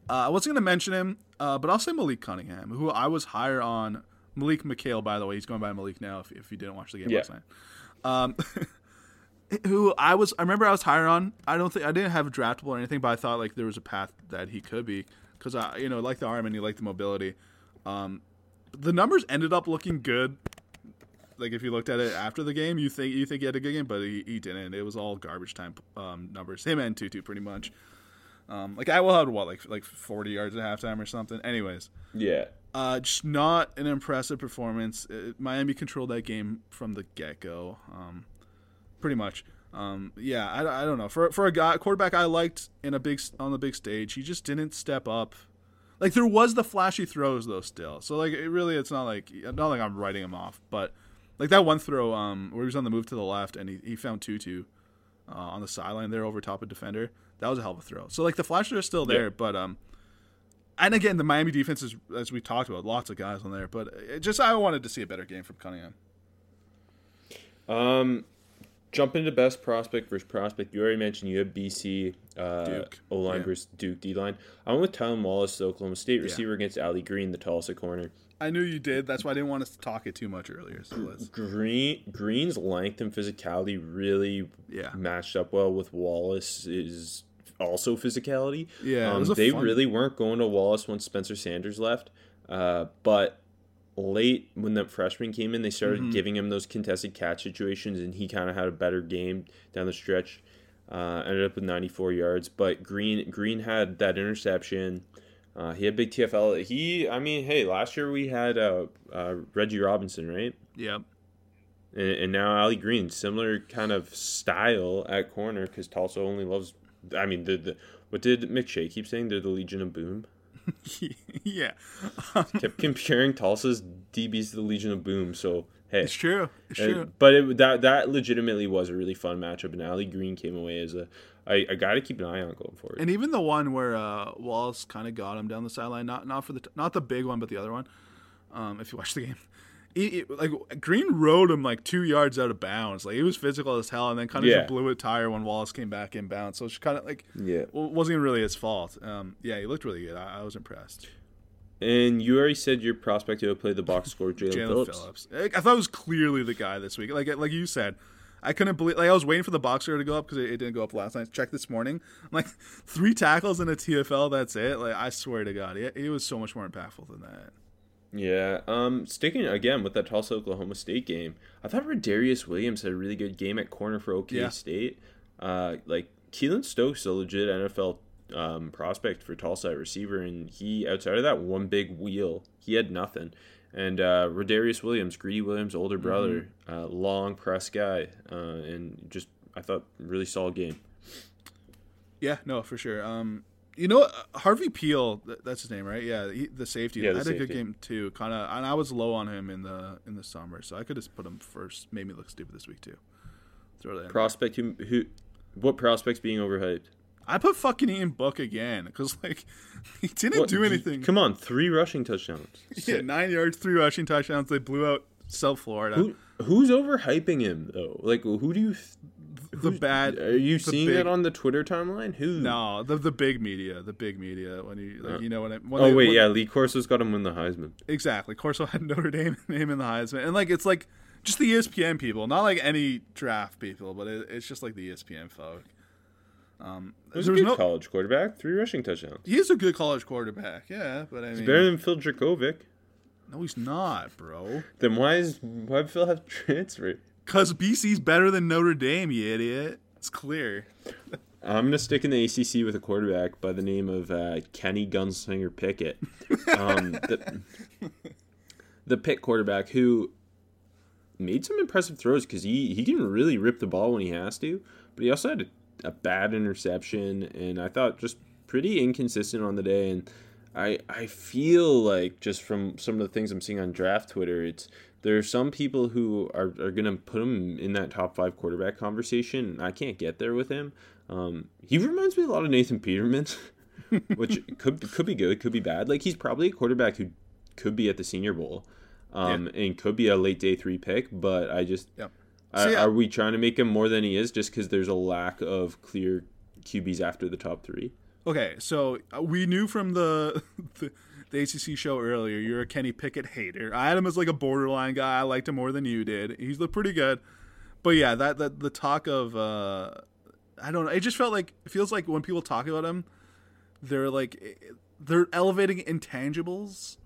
uh, I wasn't gonna mention him, uh, but I'll say Malik Cunningham, who I was higher on. Malik Micale, by the way, he's going by Malik now. If, if you didn't watch the game Yeah. last night, um, who I was, I remember I was higher on. I don't think I didn't have a draftable or anything, but I thought like there was a path that he could be because I, you know, like the arm and he liked the mobility. Um, the numbers ended up looking good like if you looked at it after the game, you think you think he had a good game, but he, he didn't. It was all garbage time um, numbers. Him and Tutu pretty much. Um, like I will had what like like forty yards at halftime or something. Anyways, Yeah, uh, just not an impressive performance. Uh Miami controlled that game from the get go, um, pretty much. Um, yeah, I, I don't know for for a guy quarterback I liked in a big on the big stage, he just didn't step up. Like there was the flashy throws though still. So like it really it's not like not like I'm writing him off, but like that one throw um where he was on the move to the left and he, he found Tutu uh, on the sideline there over top of defender. That was a hell of a throw. So like the flashes are still there, Yeah. but um and again the Miami defense is as we talked about lots of guys on there, but it just I wanted to see a better game from Cunningham. Um, jump into best prospect versus prospect. You already mentioned you have BC uh, Duke. O line Yeah. versus Duke D line. I went with Tylan Wallace, the Oklahoma State receiver, against Allie Green, the Tulsa corner. I knew you did. That's why I didn't want us to talk it too much earlier. So let's Green Green's length and physicality really Yeah. matched up well with Wallace's also physicality. Yeah, um, they fun- really weren't going to Wallace once Spencer Sanders left, uh, but late when the freshman came in, they started giving him those contested catch situations, and he kind of had a better game down the stretch. Uh, ended up with 94 yards, but Green Green had that interception. Uh, he had big TFL. He, I mean, hey, last year we had uh, uh, Reggie Robinson, right? Yep. And, and now Allie Green, similar kind of style at corner because Tulsa only loves. I mean, the, the what did McShay keep saying? They're the Legion of Boom. yeah. Kept comparing Tulsa's DBs to the Legion of Boom. So hey, It's true. It's Uh, true. but it, that that legitimately was a really fun matchup, and Allie Green came away as a I, I got to keep an eye on going forward. And even the one where uh, Wallace kind of got him down the sideline, not not for the not the big one, but the other one. Um, if you watch the game, he, like Green rode him like two yards out of bounds. Like he was physical as hell, and then kind of Yeah. just blew a tire when Wallace came back in bounds. So it's kind of like yeah, well, wasn't even really his fault. Um, yeah, he looked really good. I, I was impressed. and you already said your prospect who played the box score, Jaelan Phillips. Phillips. I thought it was clearly the guy this week. Like like you said, I couldn't believe. Like I was waiting for the boxer to go up because it, it didn't go up last night. Check this morning. I'm like three tackles in a TFL. That's it. Like I swear to God, he, he was so much more impactful than that. Yeah. Um. Sticking again with that Tulsa Oklahoma State game, I thought Rodarius Williams had a really good game at corner for OK Yeah. State. Uh, like Keylon Stokes, a legit NFL um, prospect for Tulsa at receiver, and he outside of that one big wheel, he had nothing. And uh, Rodarius Williams, Greedy Williams' older brother, uh, long press guy, uh, and just I thought really solid game. Yeah, no, for sure. Um, you know. Uh, Harvell-Peel, that's his name, right? Yeah, he, the safety. Yeah, the had a good game too. Kind of, and I was low on him in the in the summer, so I could just put him first. Made me look stupid this week too. Throw that. in. Prospect who, who what prospects being overhyped? I put fucking Ian Book again because like he didn't What- do anything. Come on, three rushing touchdowns. Yeah, nine yards, three rushing touchdowns. They blew out South Florida. Who who's overhyping him though? Like who do you? The bad. Are you seeing big- that on the Twitter timeline? Who? No, the the big media, the big media. When you like, you know what I. When Oh they- wait, when- yeah, Lee Corso's got him win the Heisman. exactly. Corso had Notre Dame name in the Heisman, and like it's like just the ESPN people, not like any draft people, but it, it's just like the ESPN folk. Um, was there a good no. college quarterback, three rushing touchdowns. He is a good college quarterback, yeah, but I mean, Better than Phil Jurkovec. no, he's not, bro. Then why is why Phil have transferred? Cause BC's better than Notre Dame, you idiot. It's clear. I'm gonna stick in the ACC with a quarterback by the name of uh, Kenny Gunslinger Pickett, um, the, the Pitt quarterback who made some impressive throws because he he can really rip the ball when he has to, but he also had a, a bad interception and I thought just pretty inconsistent on the day and. I, I feel like just from some of the things I'm seeing on draft Twitter, it's there are some people who are, are gonna put him in that top five quarterback conversation. I can't get there with him. Um, he reminds me a lot of Nathan Peterman, which could could be good, could be bad. Like he's probably a quarterback who could be at the Senior Bowl, um, and could be a late day three pick. But I just, Yep. I- So, yeah. are we trying to make him more than he is just because there's a lack of clear QBs after the top three? Okay, so uh, we knew from the, the the ACC show earlier you're a Kenny Pickett hater. I had him as like a borderline guy. I liked him more than you did. He's looked pretty good, but yeah, that that the talk of uh, I don't know. It just felt like it feels like when people talk about him, they're like eh, they're elevating intangibles.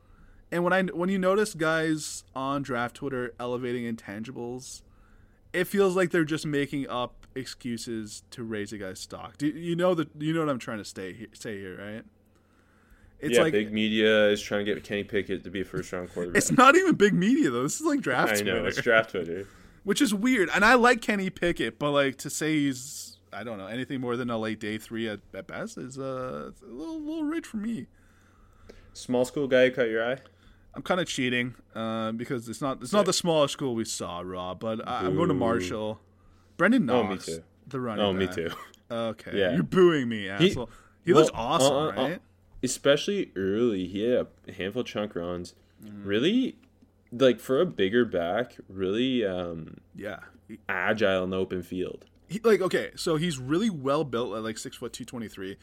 And when I when you notice guys on draft Twitter elevating intangibles, it feels like they're just making up excuses to raise a guy's stock. Do you know that you know what I'm trying to stay say here, right? It's yeah, like big media is trying to get Kenny Pickett to be a first round quarterback. it's not even big media though. This is like draft I know Twitter, it's draft Twitter. which is weird. And I like Kenny Pickett, but like to say he's I don't know anything more than a late day three at, at best is uh a little little rich for me. Small school guy who caught your eye. I'm kind of cheating uh, because it's not it's not the smallest school we saw, Rob. But I, I'm going to Marshall. Brenden Oh, Knox, me too. the running. Oh, me too. Okay, Yeah. you're booing me, asshole. He, looks well, awesome, uh, uh, uh, right? Especially early, he had a handful of chunk runs. Mm. Really, like for a bigger back, really um, Yeah. Agile in the open field. he- like okay, so he's really well built at like six foot two twenty three,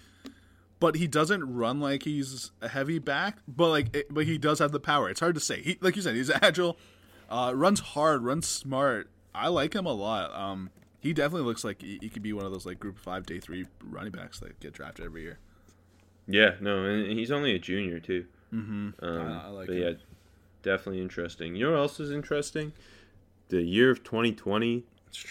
but he doesn't run like he's a heavy back. But like, it, but he does have the power. It's hard to say. He like you said, he's agile, uh, runs hard, runs smart. I like him a lot. Um, he definitely looks like he, he could be one of those like group five, day three running backs that get drafted every year. Yeah, no, and he's only a junior too. Mm-hmm. Um, I- I like but him. yeah, definitely interesting. You know what else is interesting? The year of 2020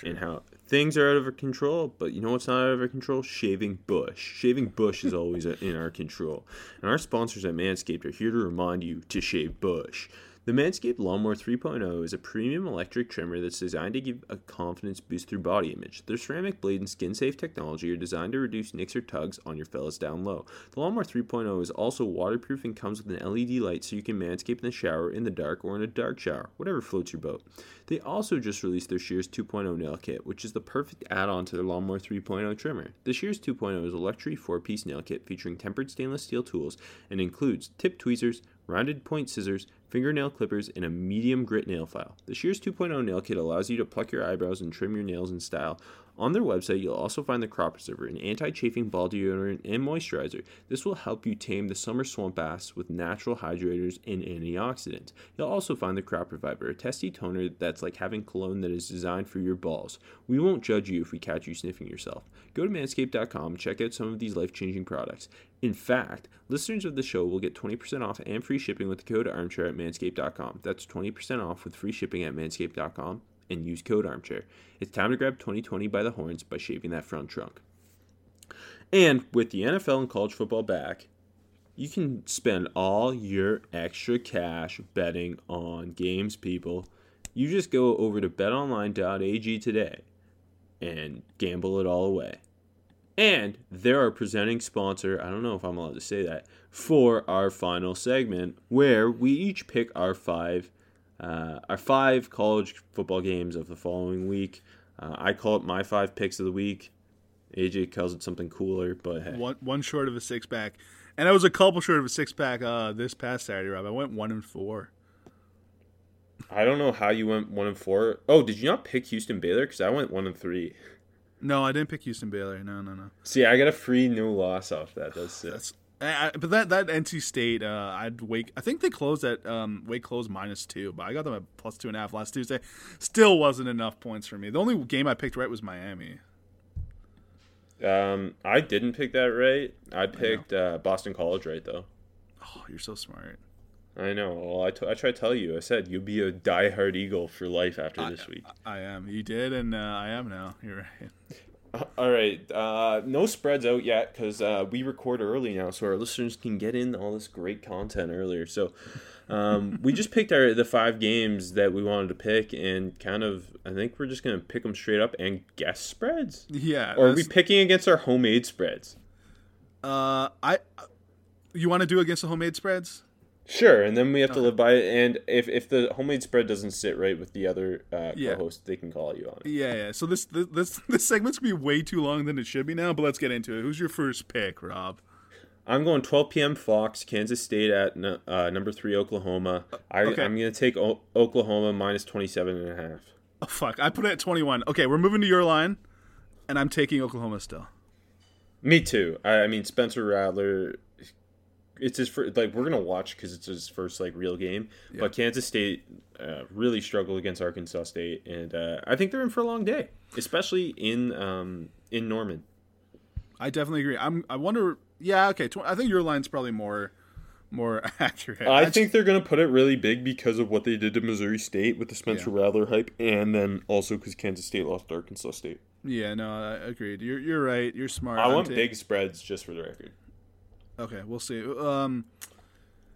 and how things are out of our control, but you know what's not out of our control? Shaving bush. Shaving bush is always in our control. And our sponsors at Manscaped are here to remind you to shave bush. The Manscaped Lawnmower 3.0 is a premium electric trimmer that's designed to give a confidence boost through body image. Their ceramic blade and skin safe technology are designed to reduce nicks or tugs on your fellas down low. The Lawnmower 3.0 is also waterproof and comes with an LED light so you can manscape in the shower, in the dark, or in a dark shower, whatever floats your boat. They also just released their Shears 2.0 nail kit, which is the perfect add on to their Lawnmower 3.0 trimmer. The Shears 2.0 is a luxury 4 piece nail kit featuring tempered stainless steel tools and includes tip tweezers, rounded point scissors, fingernail clippers, and a medium grit nail file. The Shears 2.0 nail kit allows you to pluck your eyebrows and trim your nails in style. On their website, you'll also find the Crop Preserver, an anti chafing ball deodorant and moisturizer. This will help you tame the summer swamp ass with natural hydrators and antioxidants. You'll also find the Crop Reviver, a testy toner that's like having cologne that is designed for your balls. We won't judge you if we catch you sniffing yourself. Go to manscaped.com and check out some of these life changing products. In fact, listeners of the show will get 20% off and free shipping with the code armchair at manscaped.com. That's 20% off with free shipping at manscaped.com and use code armchair. It's time to grab 2020 by the horns by shaving that front trunk. And with the NFL and college football back, you can spend all your extra cash betting on games, people. You just go over to betonline.ag today and gamble it all away. And they're our presenting sponsor, I don't know if I'm allowed to say that, for our final segment where we each pick our five uh, our five college football games of the following week. Uh, I call it my five picks of the week. AJ calls it something cooler, but hey. One one short of a six pack, and I was a couple short of a six pack uh, this past Saturday. Rob, I went one and four. I don't know how you went one and four. Oh, did you not pick Houston Baylor? Because I went one and three. No, I didn't pick Houston Baylor. No, no, no. See, I got a free no loss off that. That's it. That's I, but that that NC State, uh, I'd wake. I think they closed at um, Wake closed minus two, but I got them at plus two and a half last Tuesday. Still wasn't enough points for me. The only game I picked right was Miami. Um, I didn't pick that right. I picked uh, Boston College right though. Oh, you're so smart. I know. Well, I, t- I tried to tell you. I said you'll be a diehard Eagle for life after I, this week. I am. You did, and uh, I am now. You're right. All right, uh, no spreads out yet because uh, we record early now, so our listeners can get in all this great content earlier. So um, we just picked our the five games that we wanted to pick, and kind of I think we're just gonna pick them straight up and guess spreads. Yeah. Or are we picking against our homemade spreads? Uh, I. You want to do against the homemade spreads? Sure, and then we have to live by it. And if, if the homemade spread doesn't sit right with the other uh, Yeah. co-host, they can call you on it. Yeah, yeah. So this this this, segment's gonna be way too long than it should be now. But let's get into it. Who's your first pick, Rob? I'm going 12 p.m. Fox, Kansas State at uh, number three, Oklahoma. I, okay. I'm going to take o- Oklahoma minus 27 and a half. Oh fuck! I put it at twenty one. Okay, we're moving to your line, and I'm taking Oklahoma still. Me too. I, I mean, Spencer Rattler. It's his first, like we're gonna watch because it's his first like real game. But Kansas State uh, really struggled against Arkansas State, and uh, I think they're in for a long day, especially in um, in Norman. I definitely agree. I'm. I wonder. Yeah. Okay. Tw- I think your line's probably more more accurate. I That's- think they're gonna put it really big because of what they did to Missouri State with the Spencer Rattler hype, and then also because Kansas State lost to Arkansas State. Yeah. No. I agreed. You're you're right. You're smart. I want big spreads just for the record. Okay, we'll see. Um,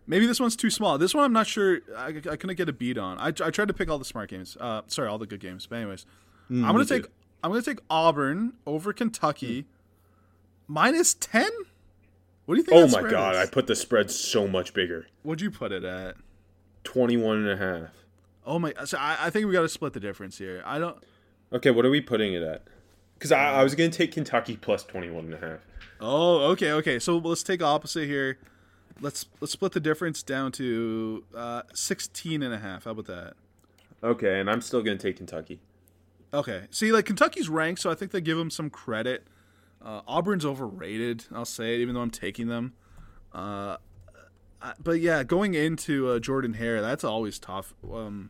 maybe this one's too small. This one I'm not sure. I, I couldn't get a beat on. I, I tried to pick all the smart games. Uh, sorry, all the good games. But anyways, I'm gonna Mm, take too. I'm gonna take Auburn over Kentucky minus ten. What do you think? Oh my god, I put the spread so much bigger. What'd you put it at? 21 and a half. Oh my! So I, I think we got to split the difference here. I don't. Okay, what are we putting it at? Because I, I was going to take Kentucky plus 21 and a half. Oh, okay, okay. So let's take opposite here. Let's let's split the difference down to uh, 16 and a half. How about that? Okay, and I'm still going to take Kentucky. Okay. See, like Kentucky's ranked, so I think they give them some credit. Uh, Auburn's overrated. I'll say it, even though I'm taking them. Uh, I- but yeah, going into uh, Jordan Hare, that's always tough. Um,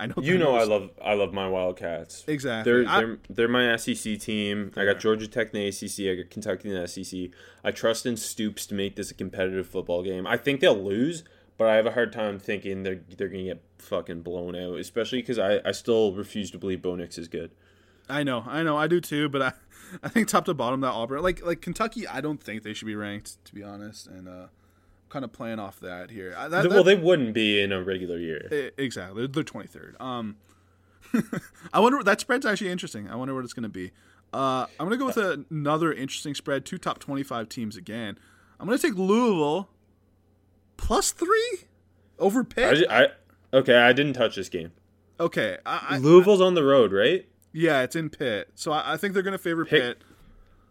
I know You know I love I love my Wildcats. Exactly. They're I- they're they're my SEC team. I got Georgia Tech in the ACC. I got Kentucky in the SEC. I trust in Stoops to make this a competitive football game. I think they'll lose, but I have a hard time thinking they're they're gonna get fucking blown out, especially because I, I still refuse to believe Bo Nix is good. I know, I know, I do too. But I, I think top to bottom that Auburn, like like Kentucky, I don't think they should be ranked to be honest, and uh, kind of playing off that here. I, that, well, they wouldn't be in a regular year. E- Exactly. They're twenty third. Um, I wonder that spread's actually interesting. I wonder what it's going to be. Uh, I'm going to go with another interesting spread. Two top twenty five teams again. I'm going to take Louisville plus three over I, Pitt. ju- I okay, I didn't touch this game. okay. I, I, Louisville's on the road, right? yeah, it's in Pitt, so I, I think they're going to favor Pitt- Pitt.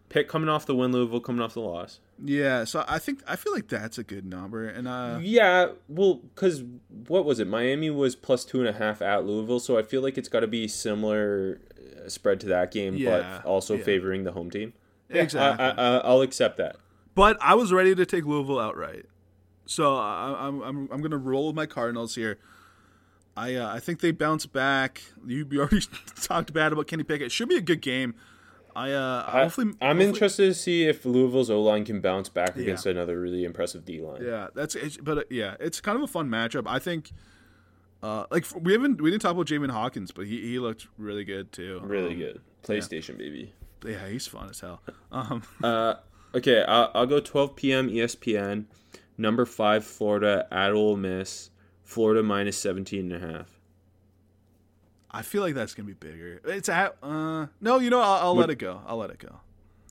Pitt coming off the win, Louisville coming off the loss. Yeah, so I think I feel like that's a good number, and uh, Yeah, well, because what was it? Miami was plus two and a half at Louisville, so I feel like it's got to be similar uh, spread to that game, Yeah, but also yeah. favoring the home team. exactly. I, I, I'll accept that. But I was ready to take Louisville outright, so I, I'm I'm I'm gonna roll with my Cardinals here. I uh, I think they bounce back. You you already talked bad about Kenny Pickett. Should be a good game. I uh I, hopefully I'm hopefully- interested to see if Louisville's O line can bounce back Yeah. against another really impressive D line. Yeah, that's it's, but uh, yeah, it's kind of a fun matchup. I think. Uh, like we haven't we didn't talk about Javian Hawkins, but he, he looked really good too. Really Um, good. PlayStation, baby. Yeah, he's fun as hell. Um, Uh, okay, I'll, I'll go 12 p.m. ESPN. Number five, Florida at Ole Miss. Florida minus 17 and a half. I feel like that's gonna be bigger. It's at uh no, you know I'll, I'll let it go. I'll let it go.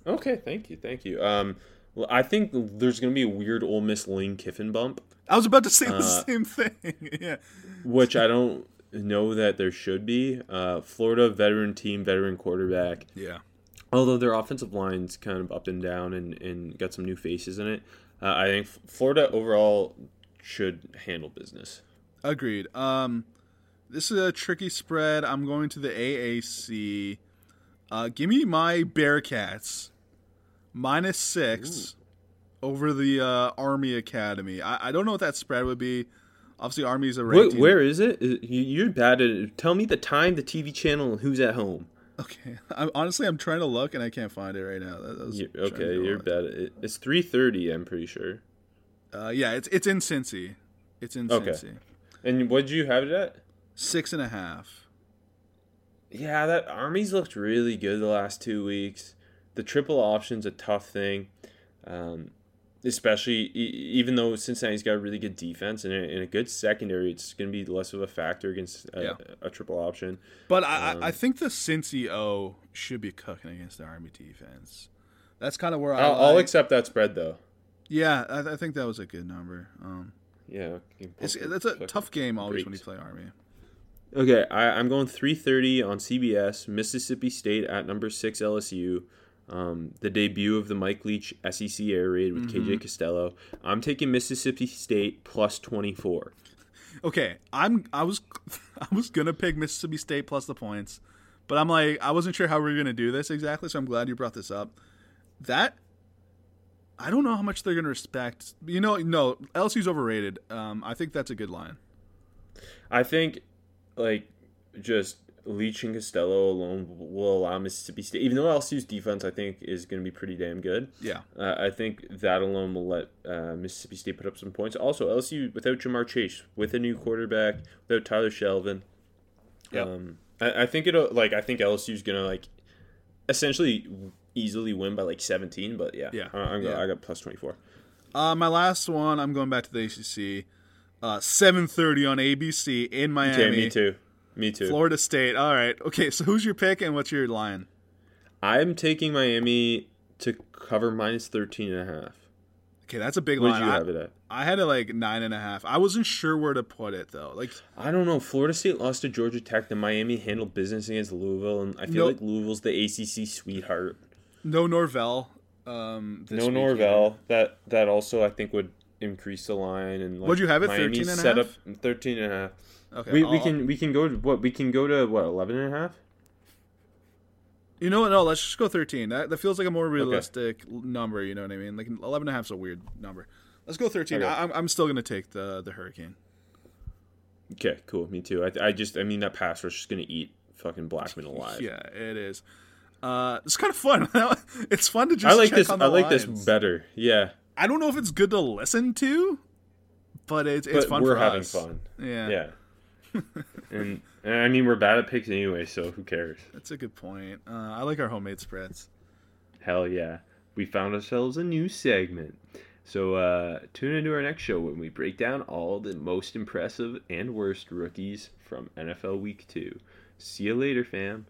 Okay, thank you, thank you. Um, well, I think there's gonna be a weird Ole Miss Lane Kiffin bump, I was about to say the Uh, same thing. yeah. which I don't know that there should be. Uh, Florida veteran team, veteran quarterback. Yeah. Although their offensive line's kind of up and down and, and got some new faces in it, uh, I think Florida overall should handle business. Agreed. Um, this is a tricky spread. I'm going to the AAC. Uh, give me my Bearcats minus six over the uh, Army Academy. I, I don't know what that spread would be. Obviously, Army's a Wait, ranked team. where is it? You're bad at it. Tell me the time, the TV channel, and who's at home. Okay. I'm, honestly, I'm trying to look and I can't find it right now. That, that was You- trying to okay, you're bad at it. It's 3.30, I'm pretty sure. Uh, yeah, it's it's in Cincy. It's in Okay. Cincy. And what did you have it at? Six and a half. Yeah, that Army's looked really good the last two weeks. The triple option's a tough thing, um, especially e- even though Cincinnati's got a really good defense and a, and a good secondary. It's going to be less of a factor against a, Yeah. a triple option. But I, Um, I I think the Cincy O should be cooking against the Army defense. That's kind of where I. I'll, I'll like- accept that spread though. Yeah, I, I think that was a good number. Um, Yeah, you can it's it's a tough game always when you play Army. Okay, I, I'm going 3:30 on CBS. Mississippi State at number six LSU. Um, the debut of the Mike Leach SEC air raid with Mm-hmm. KJ Costello. I'm taking Mississippi State plus 24. Okay, I'm I was I was gonna pick Mississippi State plus the points, but I'm like I wasn't sure how we were gonna do this exactly, so I'm glad you brought this up. That I don't know how much they're gonna respect. You know, no LSU's overrated. Um, I think that's a good line. I think, like, just Leach and Costello alone will allow Mississippi State, even though LSU's defense I think is going to be pretty damn good. Yeah, Uh, I think that alone will let uh, Mississippi State put up some points. Also, LSU without Ja'Marr Chase, with a new quarterback, without Tyler Shelvin. Yep. Um, I, I think it'll like I think LSU's gonna like essentially easily win by like seventeen. But yeah, Yeah. I, I'm Yeah. I got plus twenty four. Uh, my last one, I'm going back to the ACC. Uh, 7:30 on ABC in Miami. Okay, me too. Me too. Florida State. All right. Okay, so who's your pick and what's your line? I'm taking Miami to cover minus 13 and a half. Okay, that's a big What line. did you I, have it at? I had it like nine and a half. I wasn't sure where to put it though. Like, I don't know. Florida State lost to Georgia Tech. Then Miami handled business against Louisville, and I feel like Louisville's the ACC sweetheart. no Norvell. Um, this no week Norvell. That that also I think would increase the line. And like, What'd you have it, Miami 13 and set half? up 13 and a half. Okay, we, we can we can go to what we can go to what 11 and a half. You know what? No, let's just go 13. That, that feels like a more realistic l- number. You know what I mean? Like 11 and a half is a weird number. Let's go 13. Okay. I, I'm, I'm still gonna take the the Hurricane. Okay, cool. Me too. I, I just I mean that pass rush is gonna eat fucking Blackman alive. Yeah, it is. Uh, it's kind of fun. it's fun to just. I like this. I like this better. Yeah. I don't know if it's good to listen to, but it's it's but fun we're having us. fun. Yeah, Yeah. and, and I mean, we're bad at picks anyway, so who cares? that's a good point. Uh, I like our homemade spreads. Hell yeah. We found ourselves a new segment. So uh, tune into our next show when we break down all the most impressive and worst rookies from NFL Week 2. See you later, fam.